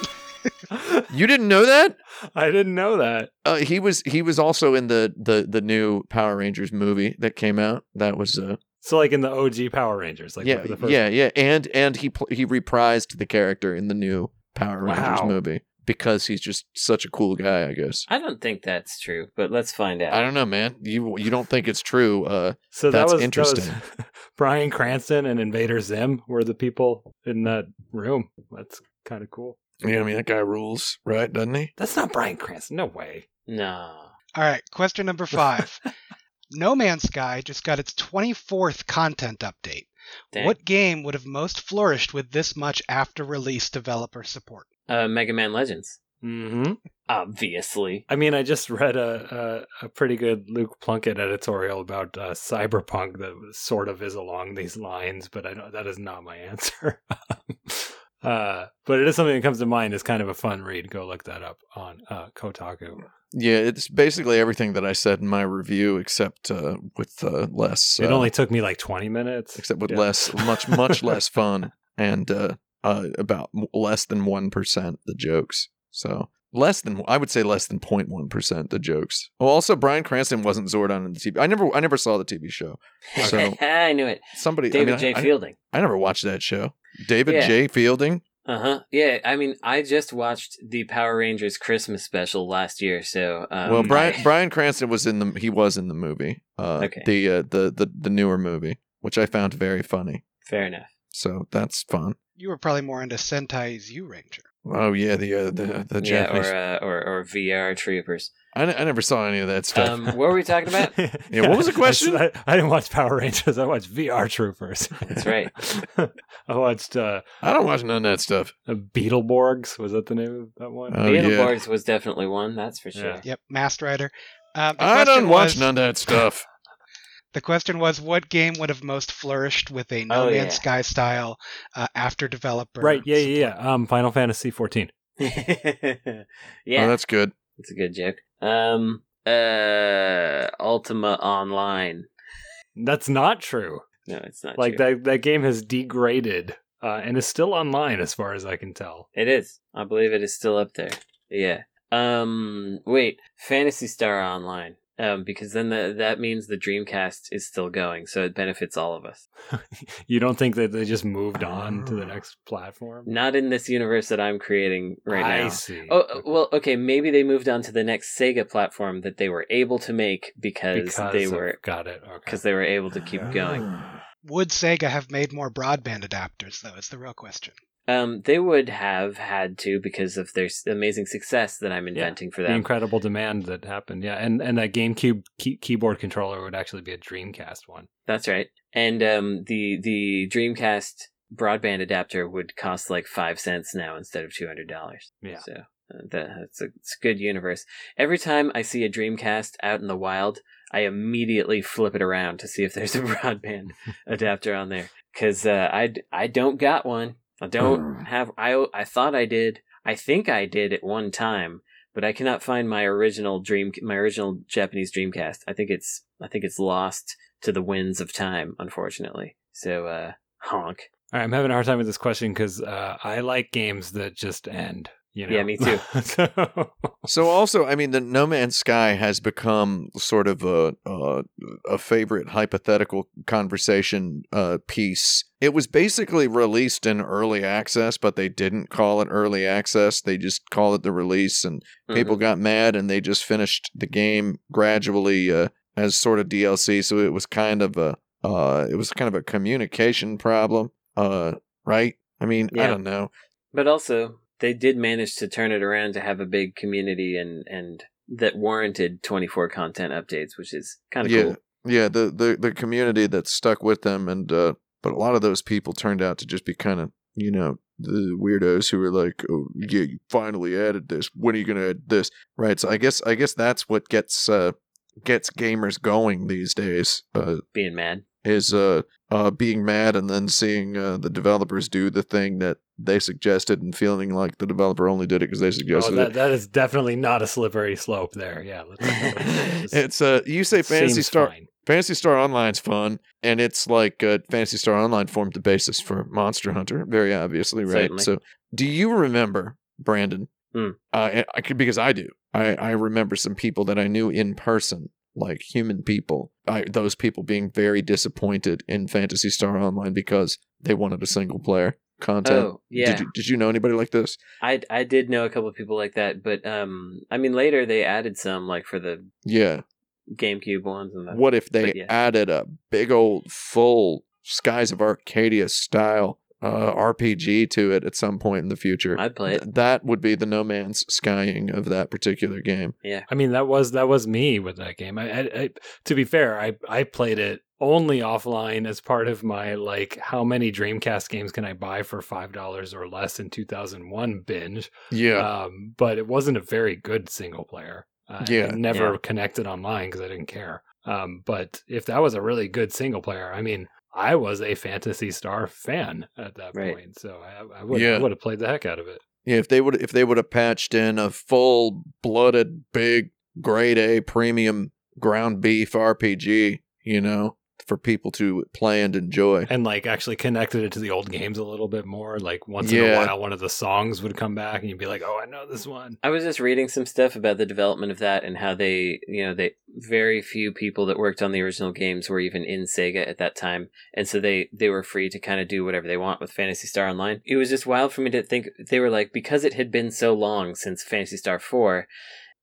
You didn't know that? I didn't know that. Uh, he was he was also in the the the new Power Rangers movie that came out. That was uh So, like in the OG Power Rangers, like yeah the first yeah yeah and and he pl- he reprised the character in the new Power Rangers Wow. movie because he's just such a cool guy. I guess. I don't think that's true, but let's find out. I don't know, man. You you don't think it's true? Uh, So That's that was interesting. That was Bryan Cranston and Invader Zim were the people in that room. That's kind of cool. yeah, I mean that guy rules, right? Doesn't he? That's not Bryan Cranston. No way. No. All right, question number five. no Man's Sky just got its 24th content update. Dang. What game would have most flourished with this much after release developer support? Uh, Mega Man Legends. Mm-hmm. Obviously. I mean, I just read a, a, a pretty good Luke Plunkett editorial about uh, Cyberpunk that sort of is along these lines, but I don't, that is not my answer. uh, but it is something that comes to mind as kind of a fun read. Go look that up on uh, Kotaku. Yeah, it's basically everything that I said in my review, except uh, with uh, less. It uh, only took me like 20 minutes. except with Yeah. less, much, much less fun, and uh, uh, about less than one percent the jokes. So less than I would say less than 0.1 percent the jokes. Oh, also Bryan Cranston wasn't Zordon in the TV. I never, I never saw the TV show. So I knew it. somebody, David I mean, J. I, I- Fielding. I never watched that show. David Yeah. J. Fielding. Uh huh. Yeah, I mean, I just watched the Power Rangers Christmas special last year, so um, well, Brian I- Bryan Cranston was in the he was in the movie. Uh, Okay. The uh, the the the newer movie, which I found very funny. fair enough. So that's fun. You were probably more into Sentai Zyuranger. Oh yeah, the uh, the the yeah, Japanese. or, uh, or or VR Troopers. I, n- I never saw any of that stuff. Um, what were we talking about? Yeah, what was the question? I, I didn't watch Power Rangers. I watched VR Troopers. That's right. I watched uh, I don't watch none of that stuff. Beetleborgs. Was that the name of that one? Oh, yeah. Beetleborgs was definitely one, that's for sure. Yeah. Yep, Masked Rider. Um, I question don't watch was- none of that stuff. The question was, what game would have most flourished with a No Oh, Man's yeah. Sky style uh, after developer? right. Yeah, yeah, yeah. Um, Final Fantasy 14. yeah, Oh, that's good. that's a good joke. Um, uh, Ultima Online. That's not true. No, it's not. Like true. that that game has degraded uh, and is still online as far as I can tell. It is. I believe it is still up there. Yeah. Um. Wait. Phantasy Star Online. Um. Because then the, that means the Dreamcast is still going, so it benefits all of us. you don't think that they just moved on to the next platform? Not in this universe that I'm creating right I now. see. Oh uh, well, okay. Maybe they moved on to the next Sega platform that they were able to make because, because they of- were got it. Okay. because they were able to keep going. Would Sega have made more broadband adapters, though, is the real question. Um, they would have had to because of their s- amazing success that I'm inventing for that. the them. incredible demand that happened. Yeah, and and that GameCube key- keyboard controller would actually be a Dreamcast one. That's right. And um, the the Dreamcast broadband adapter would cost like five cents now instead of two hundred dollars. Yeah. So uh, that, that's a it's a good universe. Every time I see a Dreamcast out in the wild, I immediately flip it around to see if there's a broadband adapter on there because uh, I d- I don't got one. I don't have. I I thought I did. I think I did at one time, but I cannot find my original dream my original Japanese Dreamcast. I think it's I think it's lost to the winds of time, unfortunately. So uh honk. All right, I'm having a hard time with this question because uh, I like games that just end. You know? Yeah, me too. so, So also, I mean, the No Man's Sky has become sort of a a, a favorite hypothetical conversation uh, piece. It was basically released in early access, but they didn't call it early access. They just call it the release, and people got mad, and they just finished the game gradually uh, as sort of DLC. So it was kind of a uh, it was kind of a communication problem, uh, right? I mean, I don't know. But also, they did manage to turn it around to have a big community and and that warranted 24 content updates, which is kind of yeah, cool. yeah. The, the the community that stuck with them, and uh, but a lot of those people turned out to just be kind of you know the weirdos who were like, oh yeah, you finally added this. When are you gonna add this? Right. So I guess I guess that's what gets uh gets gamers going these days. Uh, Being mad. Is uh uh being mad and then seeing uh, the developers do the thing that they suggested and feeling like the developer only did it because they oh, suggested that, it. that is definitely not a slippery slope there. Yeah, let's, It's uh you say Phantasy Star fine. Phantasy Star Online's fun, and it's like uh, Phantasy Star Online formed the basis for Monster Hunter, very obviously, right? Certainly. So, do you remember Brandon? Hmm. Uh, I could because I do. I I remember some people that I knew in person, like human people. I, those people being very disappointed in Phantasy Star Online because they wanted a single player content. Oh, yeah. Did you did you know anybody like this? I I did know a couple of people like that, but um I mean later they added some like for the Yeah. GameCube ones and What if they yeah. added a big old full Skies of Arcadia style uh, RPG to it at some point in the future? I'd play it. Th- that would be the No Man's Skying of that particular game. Yeah, I mean, that was that was me with that game. I, I, I to be fair, I I played it only offline as part of my like how many Dreamcast games can I buy for five dollars or less in two thousand one binge. Yeah. Um, but it wasn't a very good single player. Uh, Yeah. I never Yeah. connected online because I didn't care. Um, but if that was a really good single player, I mean, I was a Phantasy Star fan at that Right. point, so I, I would Yeah. I would have played the heck out of it. yeah, if they would if they would have patched in a full blooded big grade A premium ground beef RPG, you know, for people to play and enjoy. and like actually connected it to the old games a little bit more. Like once in a while, one of the songs would come back, and you'd be like, "Oh, I know this one." I was just reading some stuff about the development of that and how they, you know, they very few people that worked on the original games were even in Sega at that time, and so they they were free to kind of do whatever they want with Phantasy Star Online. It was just wild for me to think they were like because it had been so long since Phantasy Star Four.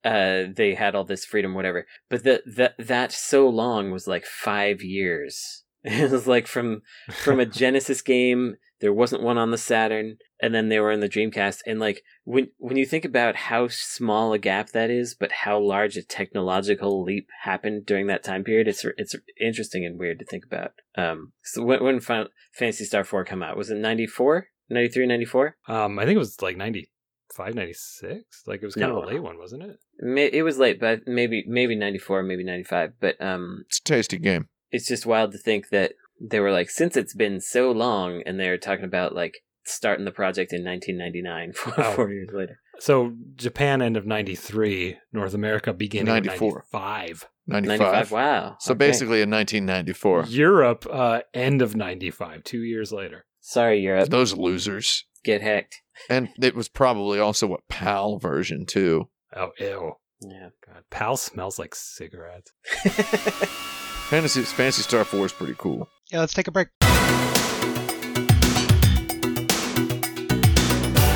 Uh, they had all this freedom, whatever. But that that that so long was like five years. It was like from from a Genesis game. There wasn't one on the Saturn, and then they were in the Dreamcast. And like when when you think about how small a gap that is, but how large a technological leap happened during that time period, it's it's interesting and weird to think about. Um, so when when Final Phantasy Star Four come out was it 94, 93, 94? Um, I think it was like 95, 96? Like it was kind No. of a late one, wasn't it? It was late, but maybe maybe ninety four, maybe ninety five. But um, It's a tasty game. it's just wild to think that they were like since it's been so long, and they're talking about like starting the project in nineteen ninety nine, Oh. four years later. So Japan end of '93, North America beginning of 94. '95, 95. 95. Wow. So Okay. basically in 1994. Europe uh, end of '95, two years later. Sorry, Europe. Those losers. Get hacked. And it was probably also a PAL version too. Oh, ew. Yeah. God, Pal smells like cigarettes. Fantasy Phantasy Star Four is pretty cool. Yeah, let's take a break.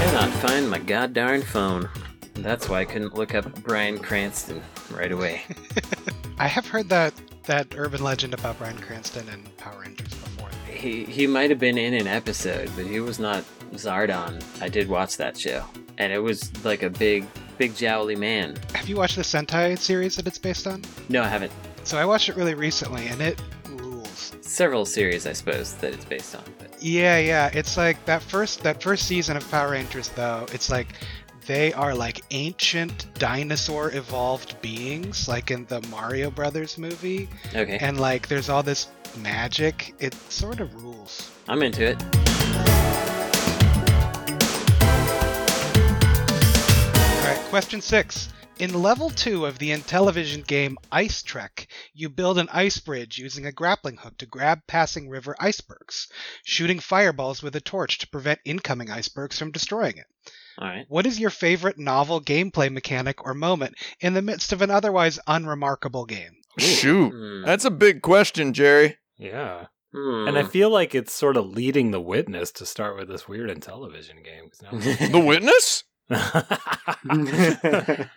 Cannot find my goddamn phone. That's why I couldn't look up Bryan Cranston right away. I have heard that that urban legend about Bryan Cranston and Power Rangers before. He he might have been in an episode, but he was not Zordon. I did watch that show, and it was like a big big jowly man. Have you watched the Sentai series that it's based on? No, I haven't. So I watched it really recently, and it rules. Several series, I suppose, that it's based on. But Yeah, yeah. It's like that first that first season of Power Rangers though. It's like they are like ancient dinosaur evolved beings, like in the Mario Brothers movie, okay, and like there's all this magic. It sort of rules. I'm into it. All right, question six. In level two of the Intellivision game Ice Trek, you build an ice bridge using a grappling hook to grab passing river icebergs, shooting fireballs with a torch to prevent incoming icebergs from destroying it. All right. What is your favorite novel gameplay mechanic or moment in the midst of an otherwise unremarkable game? Shoot, Hmm. that's a big question, Jerry. Yeah. Hmm. And I feel like it's sort of leading the witness to start with this weird Intellivision game. 'cause The Witness? now-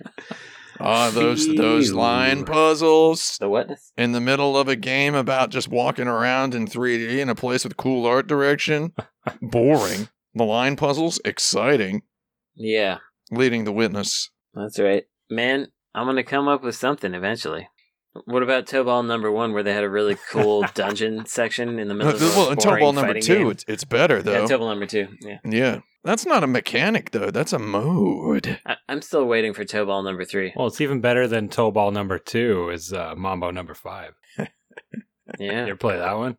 Ah, those those Phew. line puzzles the wetness. in the middle of a game about just walking around in 3D in a place with cool art direction. Boring. The line puzzles exciting. Yeah, Leading the witness. that's right, man. I'm gonna come up with something eventually. What about Tobal number one, where they had a really cool dungeon section in the middle of a well, until boring ball number two, game? it's it's better Yeah, though. Tobal number two. Yeah, Yeah. That's not a mechanic though. That's a mode. I- I'm still waiting for Tobal number three. well, it's even better than Tobal number two is uh, Mambo number five. You Yeah, you play that one?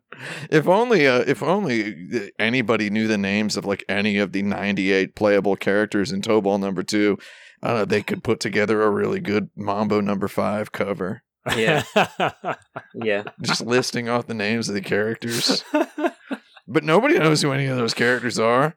If only uh, if only anybody knew the names of like any of the 98 playable characters in Tobal number 2, uh, they could put together a really good Mambo number 5 cover. Yeah. yeah. Just listing off the names of the characters. But nobody knows who any of those characters are.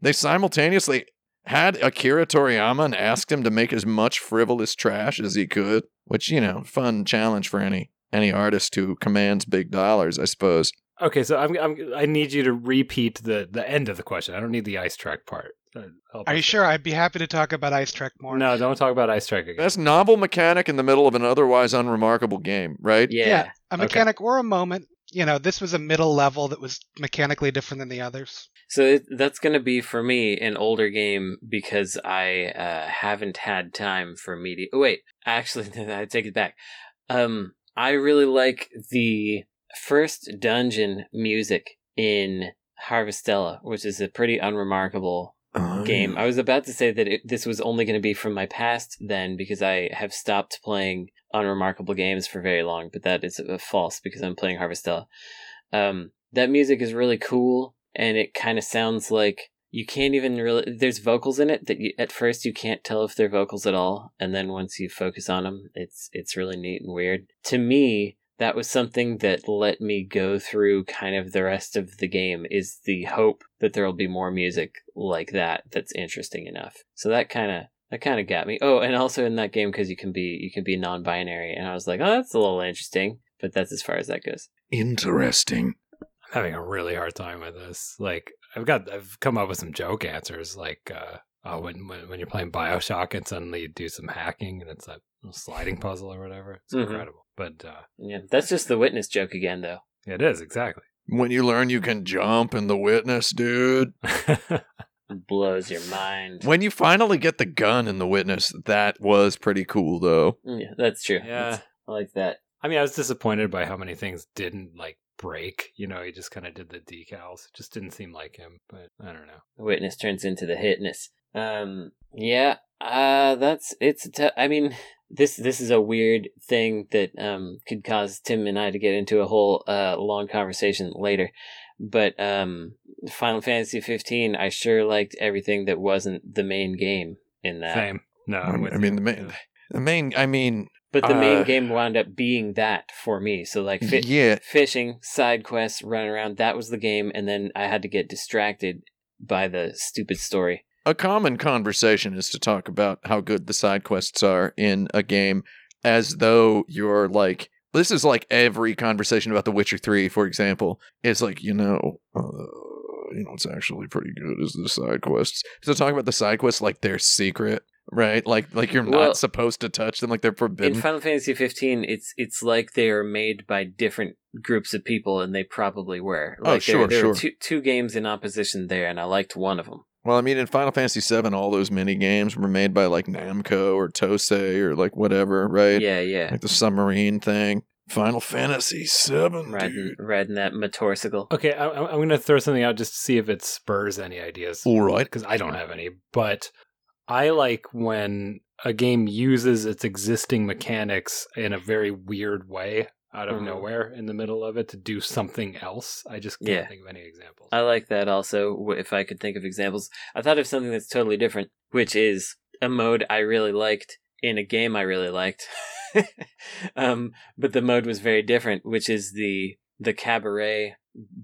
They simultaneously had Akira Toriyama and asked him to make as much frivolous trash as he could, which, you know, fun challenge for any any artist who commands big dollars, I suppose. okay, so I'm, I'm I need you to repeat the the end of the question. I don't need the Ice Trek part. Uh, help Are you us. sure? I'd be happy to talk about Ice Trek more. No, don't talk about Ice Trek again. That's novel mechanic in the middle of an otherwise unremarkable game, right? Yeah. a Okay. mechanic or a moment. You know, this was a middle level that was mechanically different than the others. So it, that's going to be for me an older game because I uh, haven't had time for media. Oh, wait, actually, I take it back. Um, I really like the first dungeon music in Harvestella, which is a pretty unremarkable Oh, game. I was about to say that it, this was only going to be from my past then because I have stopped playing unremarkable games for very long, but that is uh, false because I'm playing Harvestella. Um, that music is really cool and it kind of sounds like you can't even really there's vocals in it that you, at first you can't tell if they're vocals at all and then once you focus on them it's it's really neat and weird. To me that was something that let me go through kind of the rest of the game is the hope that there will be more music like that that's interesting enough. So that kind of that kind of got me. Oh and also in that game because you can be you can be non-binary and i was like oh that's a little interesting but that's as far as that goes. Interesting. I'm having a really hard time with this. Like I've got I've come up with some joke answers like uh oh when when, when you're playing Bioshock and suddenly you do some hacking and it's a sliding puzzle or whatever. It's Mhm. incredible. But uh yeah that's just the witness joke again though it is exactly. When you learn you can jump in the witness, dude. blows your mind When you finally get the gun in the witness, that was pretty cool though. yeah that's true Yeah. That's- i like that I mean, I was disappointed by how many things didn't like break. You know, he just kind of did the decals. It just didn't seem like him. But I don't know. the witness turns into the hitness. Um, yeah, uh, that's it's. T- I mean, this this is a weird thing that um could cause Tim and I to get into a whole uh long conversation later. But um, Final Fantasy 15, I sure liked everything that wasn't the main game in that. Same. No, I'm with I mean, you. the main, the main, I mean, But the main Uh, game wound up being that for me. So like fi- yeah, fishing, side quests, running around, that was the game, and then I had to get distracted by the stupid story. a common conversation is to talk about how good the side quests are in a game as though you're like this is like every conversation about The Witcher 3 for example. It's like you know uh, you know it's actually pretty good is the side quests. So talk about the side quests like they're secret right like like you're Well- not supposed to touch them like they're forbidden In Final Fantasy 15, it's it's like they are made by different groups of people, and they probably were. Oh, Like there, sure, there were sure. two two games in opposition there, and I liked one of them. well i mean in final fantasy 7 all those mini games were made by like namco or tosei or like whatever right Yeah, yeah. like the submarine thing final fantasy 7 Riding, dude. riding that motorcycle. Okay, I, I'm going to throw something out just to see if it spurs any ideas. All right. Because I don't have any. But I like when a game uses its existing mechanics in a very weird way out of Mhm. nowhere in the middle of it to do something else. I just can't Yeah. think of any examples. I like that also. If I could think of examples, I thought of something that's totally different, which is a mode I really liked in a game I really liked. um, but the mode was very different, which is the the cabaret,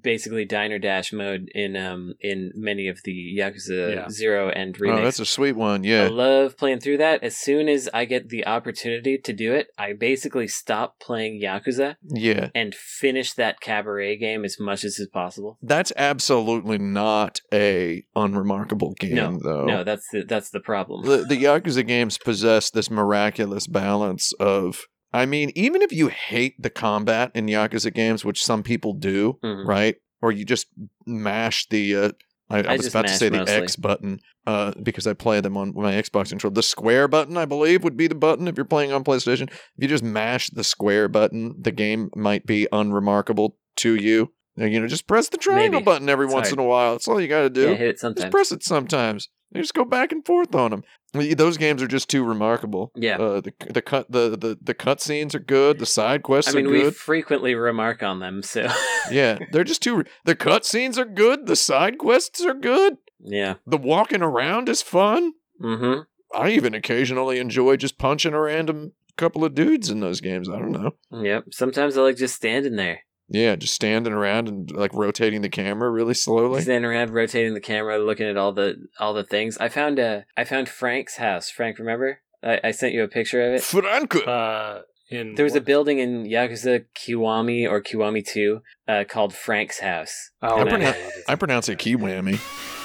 basically diner dash mode in um in many of the Yakuza Yeah. Zero and remix. Oh, that's a sweet one. Yeah, I love playing through that. As soon as I get the opportunity to do it, I basically stop playing Yakuza Yeah. and finish that cabaret game as much as is possible. That's absolutely not a unremarkable game, No, though. No, that's the that's the problem. the, the Yakuza games possess this miraculous balance of. I mean, even if you hate the combat in Yakuza games, which some people do, Mhm. right? Or you just mash the. Uh, I, I I was about to say the. X button uh, because I play them on my Xbox controller. The square button, I believe, would be the button if you're playing on PlayStation. If you just mash the square button, the game might be unremarkable to you. You know, just press the triangle Maybe. button every It's once hard. in a while. That's all you got to do. yeah, hit it Just sometimes. press it sometimes. You just go back and forth on them. Those games are just too remarkable. Yeah. Uh, the the cut the the the cut scenes are good. The side quests are I mean, we frequently remark on them, so yeah, they're just too. The cut scenes are good. The side quests are good. yeah. The walking around is fun. Mm-hmm. I even occasionally enjoy just punching a random couple of dudes in those games. I don't know. Yep. Sometimes I like just standing there, Yeah, just standing around and like rotating the camera really slowly. standing around, rotating the camera, looking at all the all the things. I found uh, I found Frank's house. Frank, remember? I, I sent you a picture of it. Franco. uh, in There was a building in Yakuza Kiwami or Kiwami Two uh, called Frank's house. Oh, and I- yeah, pronoun- I pronounce it Kiwami.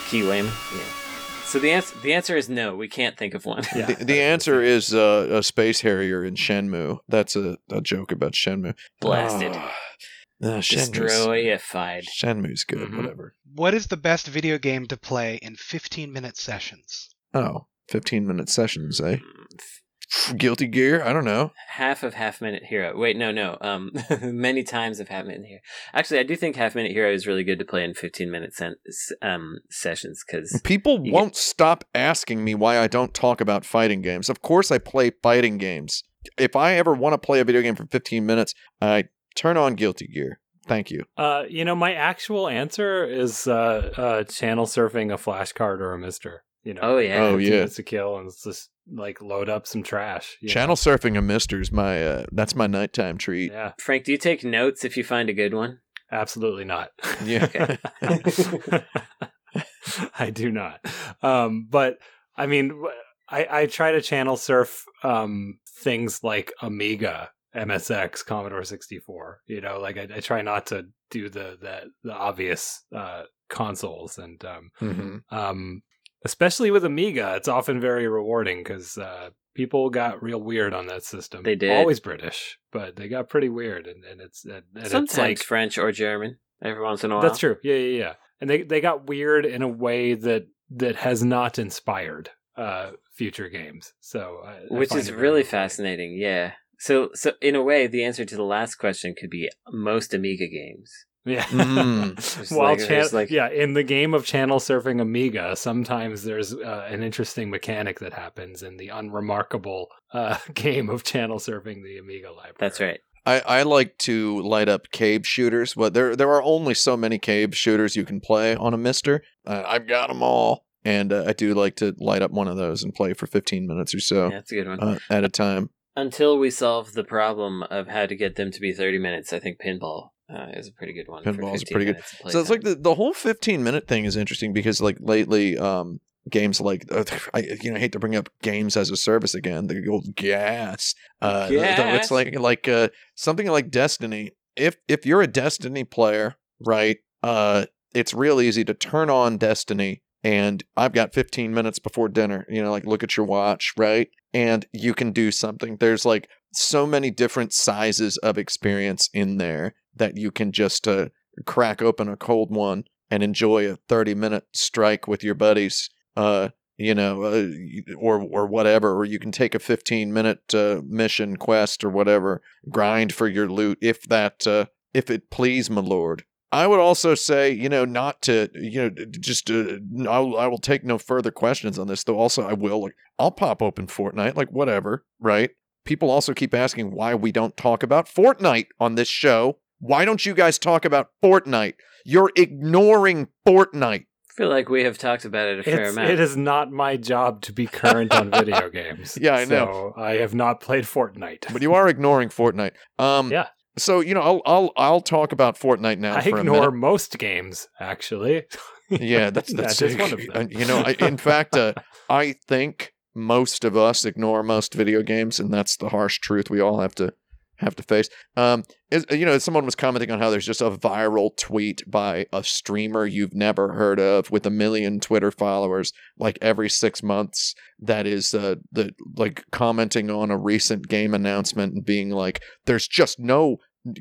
Kiwami. Yeah. So the answer the answer is no. We can't think of one. Yeah, the, the answer is uh, a space harrier in Shenmue. That's a, a joke about Shenmue. Blasted. Ah, uh, Shenmue's, Destroyified. Shenmue's good. Mhm. Whatever. What is the best video game to play in 15 minute sessions? Oh, 15 minute sessions, eh? Mm, Guilty Gear? I don't know. half of Half Minute Hero. Wait, no, no. Um, many times of Half Minute Hero. Actually, I do think Half Minute Hero is really good to play in fifteen minute sen- um sessions because People won't stop asking me why I don't talk about fighting games. Of course, I play fighting games. If I ever want to play a video game for 15 minutes, I turn on Guilty Gear. Thank you. Uh, you know, my actual answer is uh, uh, channel surfing a flashcard or a MiSTer. You know, Oh, yeah. Oh, yeah. minutes to kill and it's just like load up some trash. you Channel surfing a MiSTer's my uh, that's my nighttime treat. Yeah, Frank, do you take notes if you find a good one? absolutely not. Yeah. I do not. Um, but I mean, I, I try to channel surf um, things like Amiga, MSX, Commodore 64. You know, like I, I try not to do the the, the obvious uh, consoles, and um, hmm um, especially with Amiga, it's often very rewarding because uh, people got real weird on that system. They did. always British, but they got pretty weird, and, and it's and, and Sometimes it's like French or German. Every once in a while. that's true. Yeah, yeah, yeah. And they they got weird in a way that that has not inspired uh future games. So I, I Which find is really fascinating. Yeah. So, so in a way, the answer to the last question could be most Amiga games. Yeah. Mm. While like- chan- like- yeah, in the game of channel surfing Amiga, sometimes there's uh, an interesting mechanic that happens in the unremarkable uh, game of channel surfing the Amiga library. That's right. I, I like to light up cave shooters, but there there are only so many cave shooters you can play on a MiSTer. Uh, I've got them all, and uh, I do like to light up one of those and play for 15 minutes or so Yeah, that's a good one. uh, at a time. Until we solve the problem of how to get them to be 30 minutes, I think pinball uh, is a pretty good one. for Pinball is 15 pretty good. So it's like the, the whole 15 minute thing is interesting because like lately um games like uh, I you know I hate to bring up games as a service again the old gas uh Gas. it's like like uh something like Destiny if if you're a Destiny player right uh it's real easy to turn on Destiny and I've got 15 minutes before dinner you know like look at your watch right and you can do something. There's like so many different sizes of experience in there that you can just uh crack open a cold one and enjoy a 30 minute strike with your buddies uh you know uh, or or whatever or you can take a 15 minute uh, mission quest or whatever grind for your loot if that uh, if it please my lord i would also say you know not to you know just uh, I'll, i will take no further questions on this though also i will like i'll pop open fortnite like whatever right people also keep asking why we don't talk about fortnite on this show why don't you guys talk about fortnite you're ignoring fortnite I feel like we have talked about it a fair It's, amount. it is not my job to be current on video games. Yeah, I know. I have not played Fortnite. but you are ignoring Fortnite. Um, Yeah. So you know, I'll I'll I'll talk about Fortnite now. I ignore most games, actually. Yeah, that's that's one of them. You know, I, in fact, uh, I think most of us ignore most video games, and that's the harsh truth we all have to have to face. Um, is, you know, someone was commenting on how there's just a viral tweet by a streamer you've never heard of with a million Twitter followers, like every six months, that is uh, the like commenting on a recent game announcement and being like, "There's just no."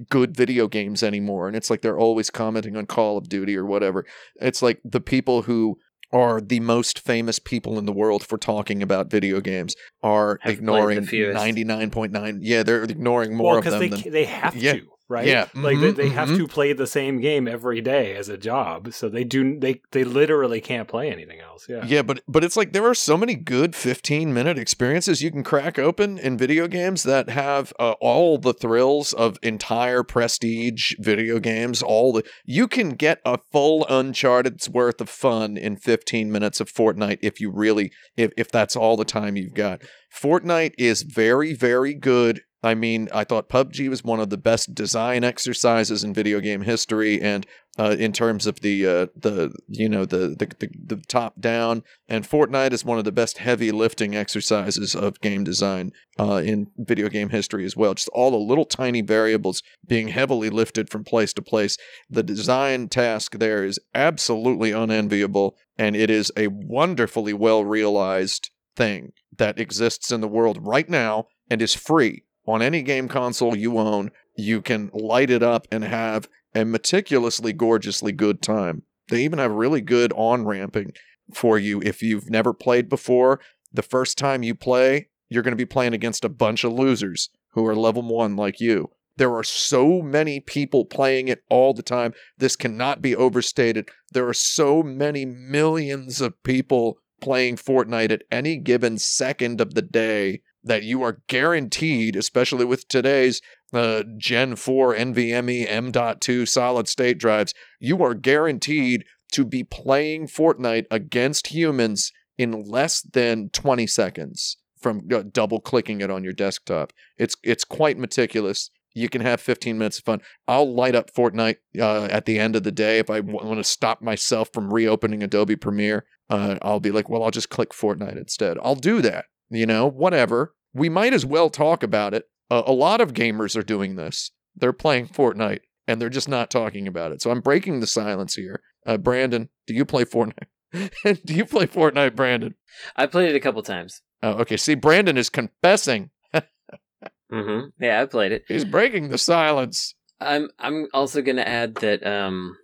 good video games anymore and it's like they're always commenting on Call of Duty or whatever it's like the people who are the most famous people in the world for talking about video games are Have ignoring 99.9 yeah they're ignoring more well, of them they than they have Yeah. to, right? Yeah. like they, Mhm, they have mhm. to play the same game every day as a job, so they do they they literally can't play anything else. Yeah, Yeah, but but it's like there are so many good 15 minute experiences you can crack open in video games that have uh, all the thrills of entire prestige video games. All the you can get a full Uncharted's worth of fun in 15 minutes of Fortnite if you really if if that's all the time you've got. Fortnite is very very good. I mean, I thought PUBG was one of the best design exercises in video game history, and uh, in terms of the uh, the you know the, the the the top down, and Fortnite is one of the best heavy lifting exercises of game design uh, in video game history as well. Just all the little tiny variables being heavily lifted from place to place. The design task there is absolutely unenviable, and it is a wonderfully well realized thing that exists in the world right now and is free on any game console you own. You can light it up and have a meticulously gorgeously good time. They even have really good on ramping for you if you've never played before. The first time you play, you're going to be playing against a bunch of losers who are level one like you. There are so many people playing it all the time. This cannot be overstated. There are so many millions of people playing Fortnite at any given second of the day that you are guaranteed, especially with today's uh, Gen 4 NVMe M.2 solid state drives, you are guaranteed to be playing Fortnite against humans in less than 20 seconds from uh, double clicking it on your desktop. It's it's quite meticulous. You can have 15 minutes of fun. I'll light up Fortnite uh, at the end of the day if I w- want to stop myself from reopening Adobe Premiere. Uh, I'll be like, well, I'll just click Fortnite instead. I'll do that. You know, whatever. We might as well talk about it. Uh, a lot of gamers are doing this. They're playing Fortnite and they're just not talking about it. So I'm breaking the silence here. Uh, Brandon, do you play Fortnite? do you play Fortnite, Brandon? I played it a couple times. Oh, okay. See, Brandon is confessing. hmm Yeah, I played it. He's breaking the silence. I'm I'm also gonna add that um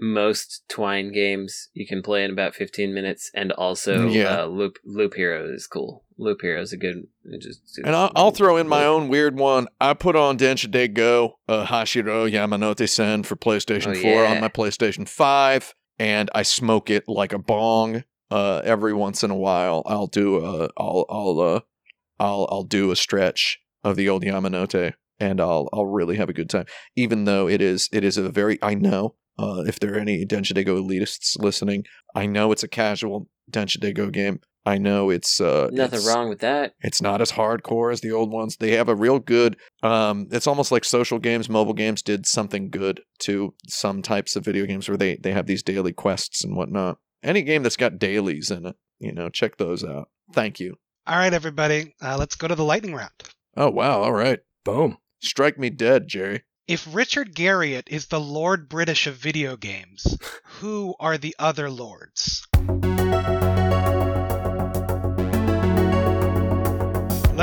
most Twine games you can play in about 15 minutes, and also Yeah. uh, Loop Loop Hero is cool. Loop Hero is a good. it Just, And I'll, I'll throw in my own weird one. I put on Densha de Go, uh, Hashiro Yamanote Sen for PlayStation Oh, 4 yeah. on my PlayStation 5, and I smoke it like a bong. Uh, every once in a while, I'll do a, I'll, I'll, uh, I'll, I'll do a stretch of the old Yamanote, and I'll, I'll really have a good time. Even though it is, it is a very, I know, uh, if there are any Densha de Go elitists listening, I know it's a casual Densha de Go game. I know it's uh, Nothing it's- wrong with that. It's not as hardcore as the old ones. They have a real good. Um, it's almost like social games, mobile games did something good to some types of video games where they they have these daily quests and whatnot. Any game that's got dailies in it, you know, check those out. Thank you. All right, everybody, uh, let's go to the lightning round. Oh wow, all right. Boom. Strike me dead, Jerry. If Richard Garriott is the Lord British of video games, who are the other lords?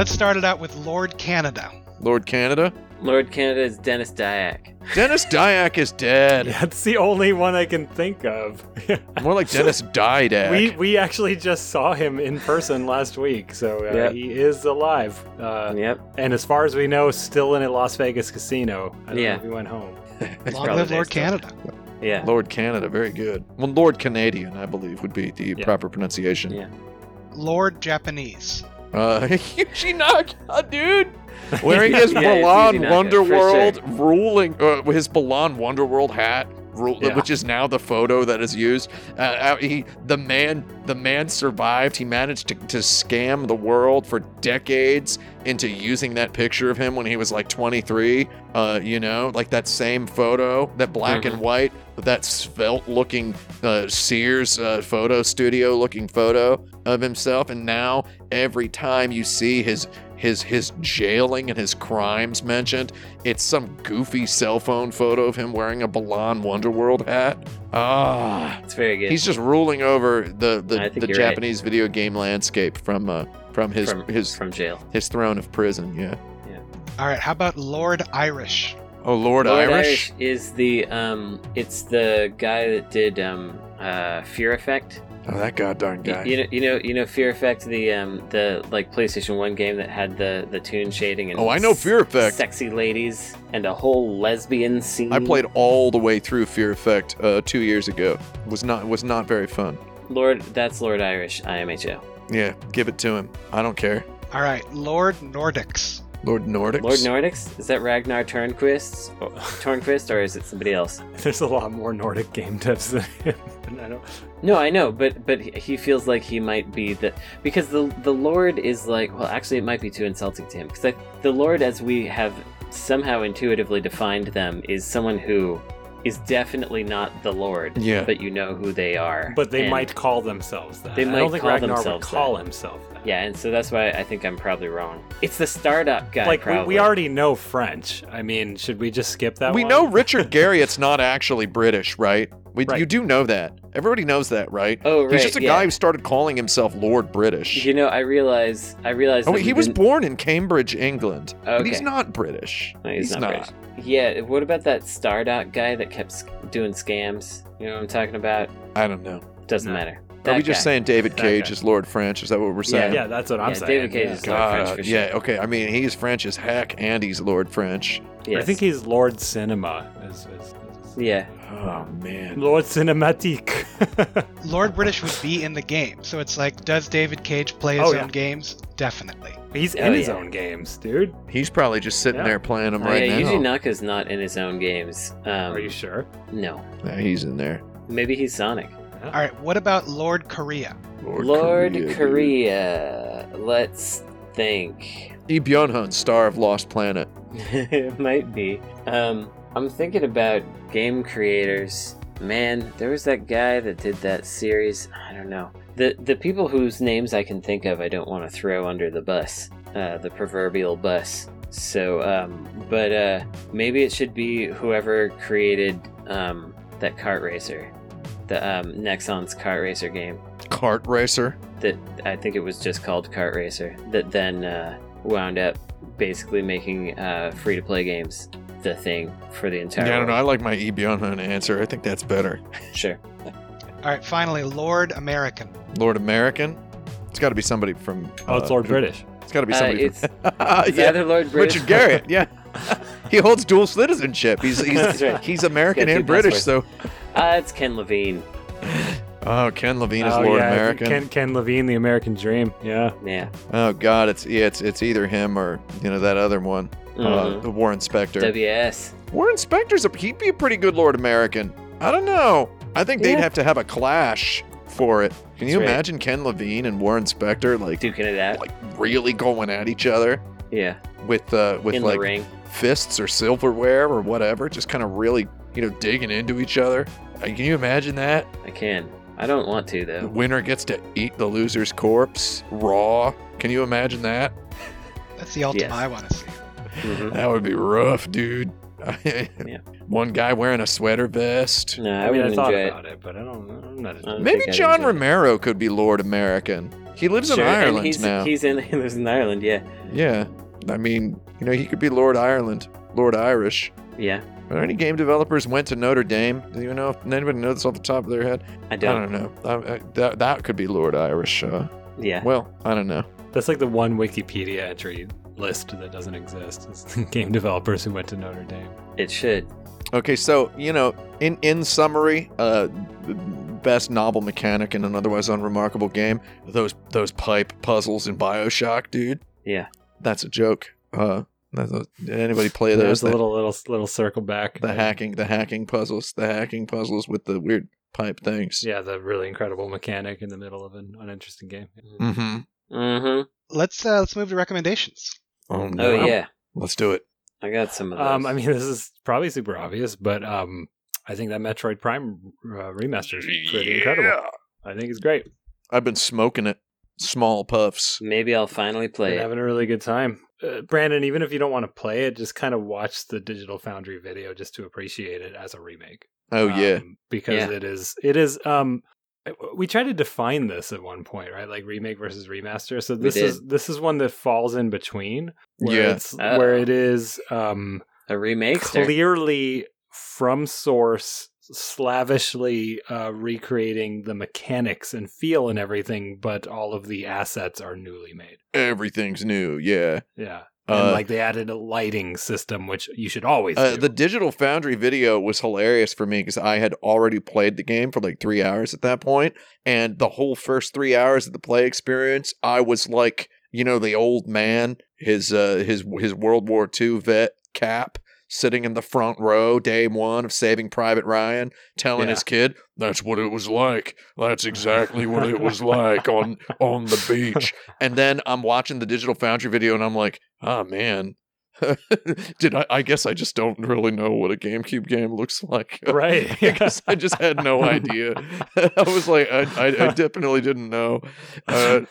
Let's start it out with Lord Canada. Lord Canada. Lord Canada is Denis Dyack. Denis Dyack is dead. That's the only one I can think of. More like Dennis Didak. we we actually just saw him in person last week, so uh, Yep. he is alive. Uh, Yep. And as far as we know, still in a Las Vegas casino. I don't Yeah. know if he went home. Long live Lord still. Canada. Yeah. Lord Canada, very good. Well, Lord Canadian, I believe, would be the Yeah. proper pronunciation. Yeah. Lord Japanese. Uh, Yuji Naka, dude. Wearing his Yeah, it's Milan Yuji Naka, for Wonderworld ruling, uh, his Balan Wonderworld hat, Yeah. which is now the photo that is used. Uh, uh, he, the man, the man survived. He managed to, to scam the world for decades into using that picture of him when he was like 23. Uh, you know, like that same photo, that black and white, with that svelte-looking uh, Sears uh, photo studio looking photo of himself. And now every time you see his his his jailing and his crimes mentioned, it's some goofy cell phone photo of him wearing a Balan Wonderworld hat. Ah, It's very good. he's just ruling over the the, the you're right. Japanese video game landscape from uh from his from, his from jail. his throne of prison. Yeah. All right, how about Lord Irish? Oh, Lord, Lord Irish. Irish is the um it's the guy that did um uh Fear Effect. Oh, that goddamn Y- guy. You know you know you know Fear Effect the um the like PlayStation 1 game that had the the toon shading and Oh, I know Fear Effect. Sexy ladies and a whole lesbian scene. I played all the way through Fear Effect uh, two years ago. Was not was not very fun. Lord that's Lord Irish IMHO. Yeah, give it to him. I don't care. All right, Lord Nordics. Lord Nordics. Lord Nordics? Is that Ragnar Turnquist? Or, Tornquist or is it somebody else? There's a lot more Nordic game devs than him. I don't. No, I know, but but he- he feels like he might be the because the the Lord is like well, actually, it might be too insulting to him because the Lord, as we have somehow intuitively defined them, is someone who is definitely not the Lord. Yeah. but you know who they are. But they And- might call themselves that. They I might don't think call Ragnar would themselves call that. himself that. Yeah, and so that's why I think I'm probably wrong. It's the startup guy. like we, we already know French. I mean, should we just skip that? we one? know Richard Garriott's not actually British, right? We, Right. You do know that. Everybody knows that, right? Oh, right. He's just a yeah. guy who started calling himself Lord British. You know, I realize. I realize. oh, that wait, he was didn't- born in Cambridge, England. Okay. But he's not British. No, he's, not, British. Yeah, what about that Stardock guy that kept doing scams? You know what I'm talking about? I don't know. Doesn't No. matter. Are we just guy. saying David Cage is Lord French? Is that what we're saying? Yeah, that's what I'm Yeah, saying. David Cage yeah. is- Lord French God, for yeah, okay. I mean, he's French as heck, and he's Lord French. Yes. I think he's Lord Cinema. Is, is, is- Yeah. Oh man. Lord Cinematique. Lord British would be in the game, so it's like, does David Cage play his Oh, own games? Definitely. he's Oh, in his yeah. own games, dude. He's probably just sitting Yeah. there playing them Oh, right yeah, now. Yuji Naka's not in his own games. Um, Are you sure? No. Yeah, he's in there. Maybe he's Sonic. All right, what about Lord Korea? Lord dude. Korea. Let's think. Lee Byung-hun, star of Lost Planet. it might be. Um, I'm thinking about game creators. Man, there was that guy that did that series. I don't know. The the people whose names I can think of, I don't want to throw under the bus, uh, the proverbial bus. So, um, but uh, maybe it should be whoever created um, that kart racer, the um, Nexon's kart racer game. Kart racer. That I think it was just called Kart Racer. That then uh, wound up basically making uh, free to play games the thing for the entire. Yeah, I don't know. I like my E. Byung-hun answer. I think that's better. Sure. All right, finally, Lord American. Lord American. It's got to be somebody from. Oh, it's uh, Lord who- British. It's got to be Uh, somebody. it's, from, it's yeah, either Lord British Richard Garriott. Yeah, he holds dual citizenship. He's he's, right. he's American Got and British. So, Uh, it's Ken Levine. oh, Ken Levine is oh, Lord yeah, American. Ken, Ken Levine, the American Dream. Yeah. Yeah. Oh God, it's yeah, it's it's either him or you know that other one, uh, Mhm. the War Inspector. WS. War Inspector's a he'd be a pretty good Lord American. I don't know. I think they'd Yeah. have to have a clash for it. Can you right. imagine Ken Levine and Warren Spector like Duking it out. like really going at each other Yeah. with uh with in like ring. fists or silverware or whatever, just kind of really you know digging into each other. Uh, Can you imagine that? I can. I don't want to though. The winner gets to eat the loser's corpse raw. Can you imagine that? That's the ultimate Yes. I want to see. Mhm. That would be rough, dude. One guy wearing a sweater vest. No, I, I, mean, I wouldn't thought enjoy about it. but I don't. I'm not. I don't Maybe John enjoy it. Romero could be Lord American. He lives Sure, in Ireland he's, now. He's in. He lives in Ireland. Yeah. Yeah. I mean, you know, he could be Lord Ireland, Lord Irish. Yeah. Are there any game developers went to Notre Dame? Do you know if anybody knows this off the top of their head? I I don't. I don't know. I, I, that that could be Lord Irish. Uh, Yeah. well, I don't know. That's like the one Wikipedia entry list that doesn't exist. It's game developers who went to Notre Dame. It should. Okay, so you know, in in summary, uh, best novel mechanic in an otherwise unremarkable game. Those those pipe puzzles in Bioshock, dude. Yeah. That's a joke. Uh, that's a- did anybody play There's those? a The, little little little circle back. the hacking, the hacking puzzles, the hacking puzzles with the weird pipe things. Yeah, the really incredible mechanic in the middle of an uninteresting game. Mm-hmm. Mm-hmm. Let's uh, let's move to recommendations. Oh no. Oh yeah. Let's do it. I got some of those. Um, I mean, this is probably super obvious, but um, I think that Metroid Prime uh, remaster is pretty incredible. I think it's great. I've been smoking it. Small puffs. Maybe I'll finally play Been it. having a really good time. Uh, Brandon, even if you don't want to play it, just kind of watch the Digital Foundry video just to appreciate it as a remake. Oh yeah. Um, because Yeah. it is it is um we tried to define this at one point, right? Like remake versus remaster. So this is this is one that falls in between where Yeah. it's Oh. where it is um A remake. clearly from source slavishly uh, recreating the mechanics and feel and everything but all of the assets are newly made Everything's new. Yeah. yeah Uh, like they added a lighting system which you should always Uh, do. the Digital Foundry video was hilarious for me because I had already played the game for like three hours at that point, and the whole first three hours of the play experience, I was like, you know, the old man, his uh, his his World War II vet cap, sitting in the front row, day one of Saving Private Ryan, telling Yeah. his kid, "That's what it was like. That's exactly what it was like on on the beach." And then I'm watching the Digital Foundry video, and I'm like, "Oh man." Did I? I guess I just don't really know what a GameCube game looks like. right Because I just had no idea. I was like, I, I, I definitely didn't know. Uh,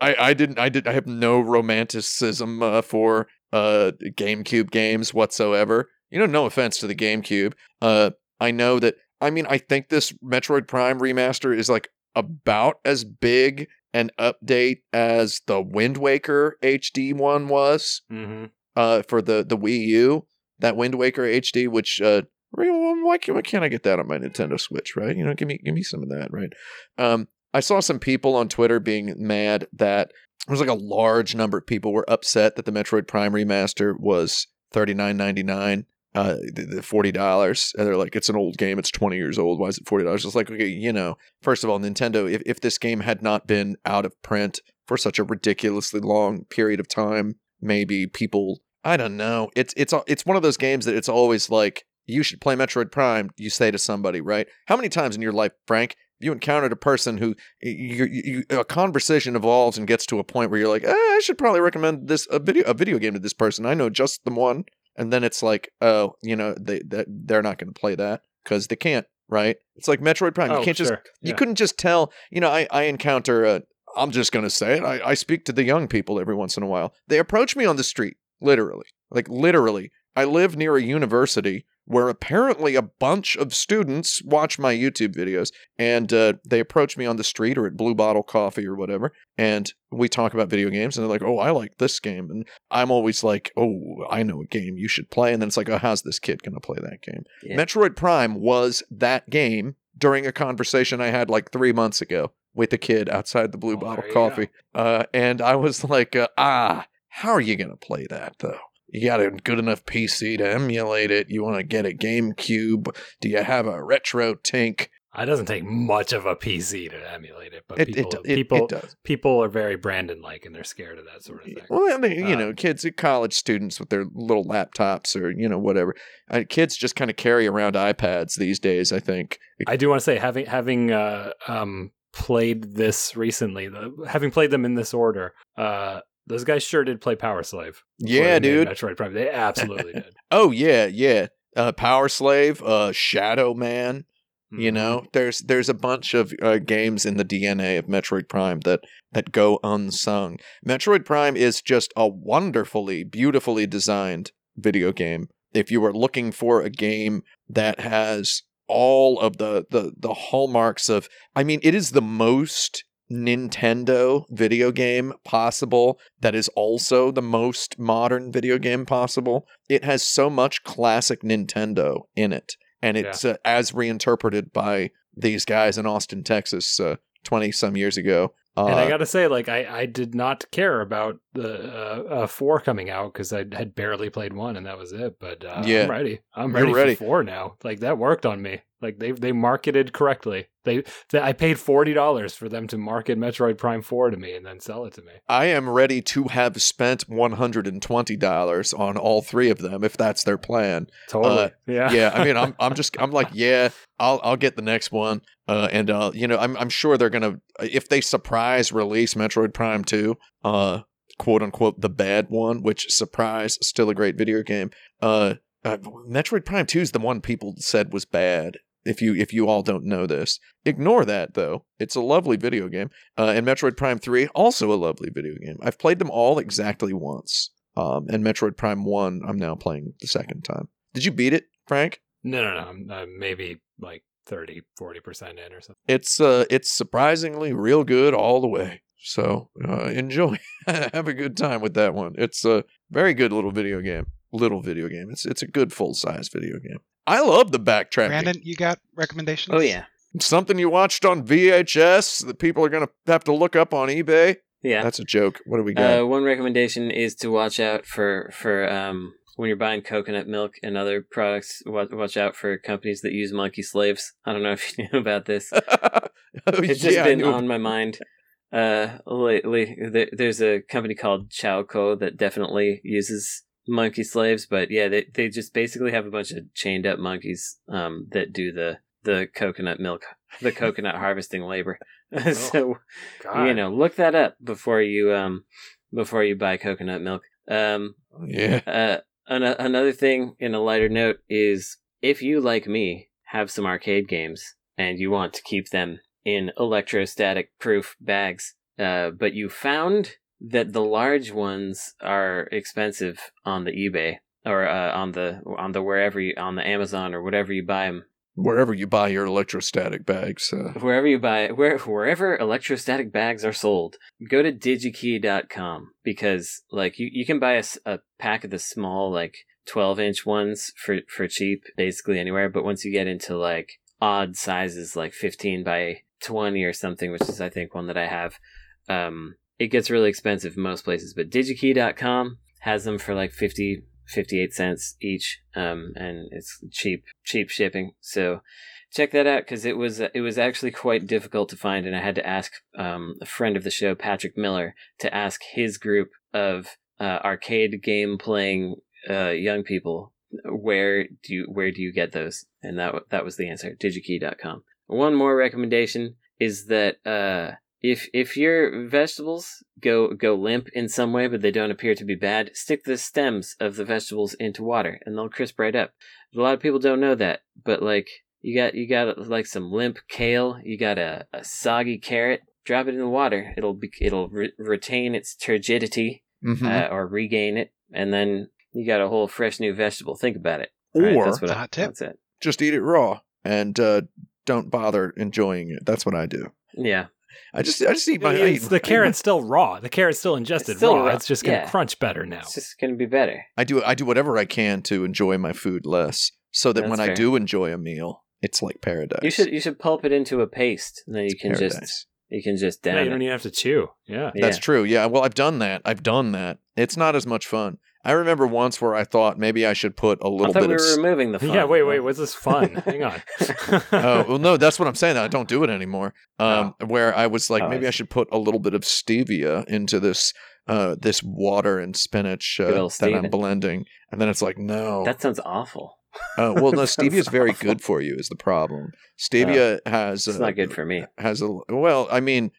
I, I didn't. I did. I have no romanticism uh, for uh, GameCube games whatsoever. You know, no offense to the GameCube. Uh, I know that. I mean, I think this Metroid Prime remaster is like about as big an update as the Wind Waker HD one was hmm uh, for the the Wii U, that Wind Waker HD, which uh, why can't, why can't I get that on my Nintendo Switch? Right? You know, give me give me some of that. Right? Um, I saw some people on Twitter being mad that there was like a large number of people were upset that the Metroid Prime remaster was thirty nine ninety nine. Uh, forty dollars, and they're like, "It's an old game. It's twenty years old. Why is it forty dollars?" It's like, okay, you know, first of all, Nintendo, if if this game had not been out of print for such a ridiculously long period of time, maybe people I don't know. It's it's it's one of those games that it's always like you should play Metroid Prime. You say to somebody, right? How many times in your life, Frank, you encountered a person who you, you, a conversation evolves and gets to a point where you're like, eh, I should probably recommend this a video a video game to this person. I know just the one, and then it's like, oh, you know, they, they they're not going to play that because they can't. Right? It's like Metroid Prime. oh, you can't just sure. you couldn't just tell you know i, I encounter uh, i'm just going to say it I, I speak to the young people every once in a while they approach me on the street literally like literally i live near a university where apparently a bunch of students watch my youtube videos and uh, they approach me on the street or at blue bottle coffee or whatever and we talk about video games and they're like oh i like this game and i'm always like oh i know a game you should play and then it's like oh how's this kid going to play that game Yeah. Metroid Prime was that game during a conversation I had like three months ago with a kid outside the Blue Oh, Bottle Coffee. Uh, and I was like, uh, ah, how are you going to play that though? You got a good enough PC to emulate it. You want to get a GameCube. Do you have a RetroTINK? It doesn't take much of a PC to emulate it, but It, people, it, people, it does. people are very Brandon like, and they're scared of that sort of thing. Well, I mean, you Uh, know, kids, college students with their little laptops or, you know, whatever. Uh, kids just kind of carry around iPads these days, I think. I do want to say having having uh, um, played this recently, the, having played them in this order, uh, those guys sure did play Power Slave. Yeah, dude. Metroid Prime. They absolutely did. Oh yeah, yeah. Uh, Power Slave, uh, Shadow Man. Mm-hmm. You know, there's there's a bunch of uh, games in the DNA of Metroid Prime that that go unsung. Metroid Prime is just a wonderfully, beautifully designed video game. If you are looking for a game that has all of the the the hallmarks of, I mean, it is the most Nintendo video game possible that is also the most modern video game possible. It has so much classic Nintendo in it and it's uh, as reinterpreted by these guys in Austin, Texas, twenty some years ago. Uh, and I gotta say, like, I, I did not care about the uh, uh, four coming out because I had barely played one and that was it. But uh, Yeah. I'm ready. I'm ready, ready. for four now. Like that worked on me. Like they they marketed correctly. They, they I paid forty dollars for them to market Metroid Prime Four to me and then sell it to me. I am ready to have spent one hundred and twenty dollars on all three of them if that's their plan. Totally. Uh, yeah. Yeah, I mean, I'm I'm just I'm like, yeah, I'll I'll get the next one, uh, and uh, you know, I'm I'm sure they're gonna if they surprise release Metroid Prime Two, uh, quote unquote the bad one, which surprise still a great video game. Uh, uh Metroid Prime Two is the one people said was bad. If you if you all don't know this, ignore that though. It's a lovely video game. Uh, and Metroid Prime Three also a lovely video game. I've played them all exactly once. Um, and Metroid Prime One, I'm now playing the second time. Did you beat it, Frank? No, no, no. I'm uh, maybe like 30, 40 percent in or something. It's uh, it's surprisingly real good all the way. So uh, enjoy, have a good time with that one. It's a very good little video game. Little video game. It's it's a good full size video game. I love the backtracking. Brandon, you got recommendations? Oh yeah, Something you watched on VHS that people are gonna have to look up on eBay. yeah. That's a joke. What do we got? Uh, one recommendation is to watch out for for um when you're buying coconut milk and other products. Watch, watch out for companies that use monkey slaves. I don't know if you knew about this. Oh, It's just yeah, been on my mind. Uh, lately, there, there's a company called Chaokoh that definitely uses monkey slaves, but yeah, they they just basically have a bunch of chained up monkeys um that do the the coconut milk, the coconut harvesting labor. so you know, look that up before you um before you buy coconut milk. Um, Yeah. uh, an- another thing in a lighter note is if you, like me, have some arcade games and you want to keep them in electrostatic proof bags, uh, but you found that the large ones are expensive on the eBay or uh, on the on the wherever you on the Amazon or whatever you buy them Wherever you buy your electrostatic bags. Uh, wherever you buy where wherever electrostatic bags are sold go to digikey.com because like you, you can buy a, a pack of the small like 12 inch ones for for cheap basically anywhere but once you get into like odd sizes like 15 by 20 or something which is i think one that i have um it gets really expensive in most places but digikey.com has them for like 50 58 cents each um and it's cheap cheap shipping so check that out because it was it was actually quite difficult to find, and I had to ask um, a friend of the show, Patrick Miller, to ask his group of uh, arcade game playing uh, young people where do you where do you get those, and that that was the answer. Digikey.com. One more recommendation is that uh, if if your vegetables go go limp in some way, but they don't appear to be bad, stick the stems of the vegetables into water, and they'll crisp right up. A lot of people don't know that, but like you got you got like some limp kale. You got a, a soggy carrot. Drop it in the water. It'll be it'll re- retain its turgidity mhm. uh, or regain it, and then you got a whole fresh new vegetable. Think about it. All right, or that's what I, tip. That's it. just eat it raw and uh, don't bother enjoying it. That's what I do. Yeah, I just I just eat my. I It's- eat- the carrot's still raw. The carrot's still ingested still raw. raw. It's just gonna Yeah. crunch better now. it's just gonna be better. I do I do whatever I can to enjoy my food less, so that That's when I do enjoy a meal, it's like paradise. You should you should pulp it into a paste, and then you can paradise. just you can just Yeah, down you don't it. even have to chew. Yeah. Yeah. That's true. Yeah. Well, I've done that. I've done that. It's not as much fun. I remember once where I thought maybe I should put a little thought bit we of. were s- removing the fun. Yeah, wait, wait. What's this fun? Hang on. oh well, no, that's what I'm saying. I don't do it anymore. Um, where I was like, Oh, maybe I see. should put a little bit of stevia into this, uh, this water and spinach uh, old that I'm blending, and then it's like, no, That sounds awful. Uh, well, no, stevia is very good for you. Is the problem? Stevia has It's uh, not good for me. has a well. I mean,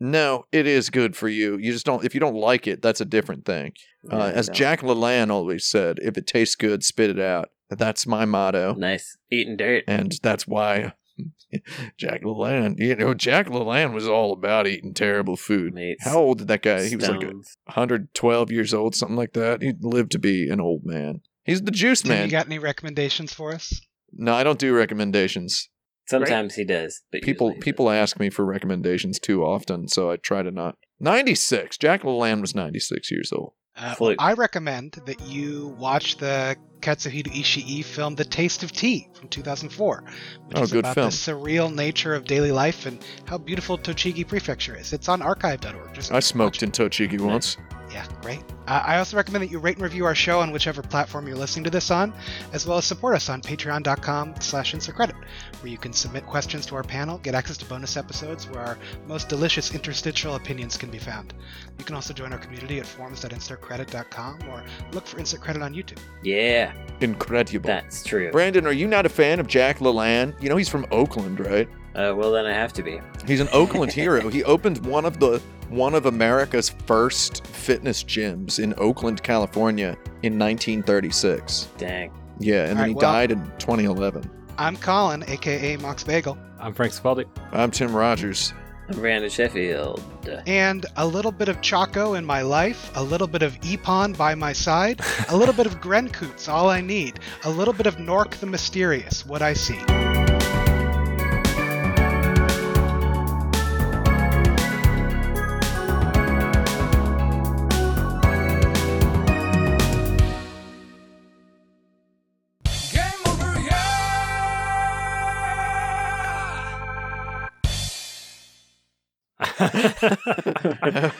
no, it is good for you. You just don't. If you don't like it, that's a different thing. Yeah, Uh, as no. Jack LaLanne always said, if it tastes good, spit it out. That's my motto, Nice. Eating dirt. and that's why Jack LaLanne. You know, Jack LaLanne was all about eating terrible food. Mates. How old did that guy? He was like 112 years old, something like that. He lived to be an old man. He's the juice man. you got any recommendations for us? no, I don't do recommendations. Sometimes he does, but People usually he people ask me for recommendations too often, so I try to not. 96. Jack LaLanne was 96 years old. Uh, well, I recommend that you watch the Katsuhito Ishii film The Taste of Tea from 2004, which Oh, is good about film. the surreal nature of daily life and how beautiful Tochigi Prefecture is. It's on archive.org. Just I smoked in Tochigi once. Yeah, great. Uh, I also recommend that you rate and review our show on whichever platform you're listening to this on, as well as support us on patreon.com slash insertcredit, where you can submit questions to our panel, get access to bonus episodes where our most delicious interstitial opinions can be found. You can also join our community at forums.insertcredit.com or look for Insert Credit on YouTube. Yeah, Incredible. that's true. Brandon, are you not a fan of Jack LaLanne? You know he's from Oakland, right? Uh, well, then I have to be. He's an Oakland hero. He opened one of the one of America's first fitness gyms in Oakland, California in 1936. Dang. Yeah, and then Alright, he well- died in 2011. I'm Colin, aka MoxBagel, I'm Frank Cifaldi. I'm Tim Rogers. I'm Brandon Sheffield. And a little bit of Choco in my life, a little bit of Epon by my side, a little bit of Gren Kutz, all I need, a little bit of Nork the Mysterious, what I see.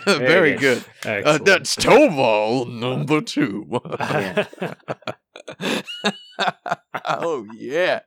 Very good. Uh, that's Tobal number two. Oh yeah.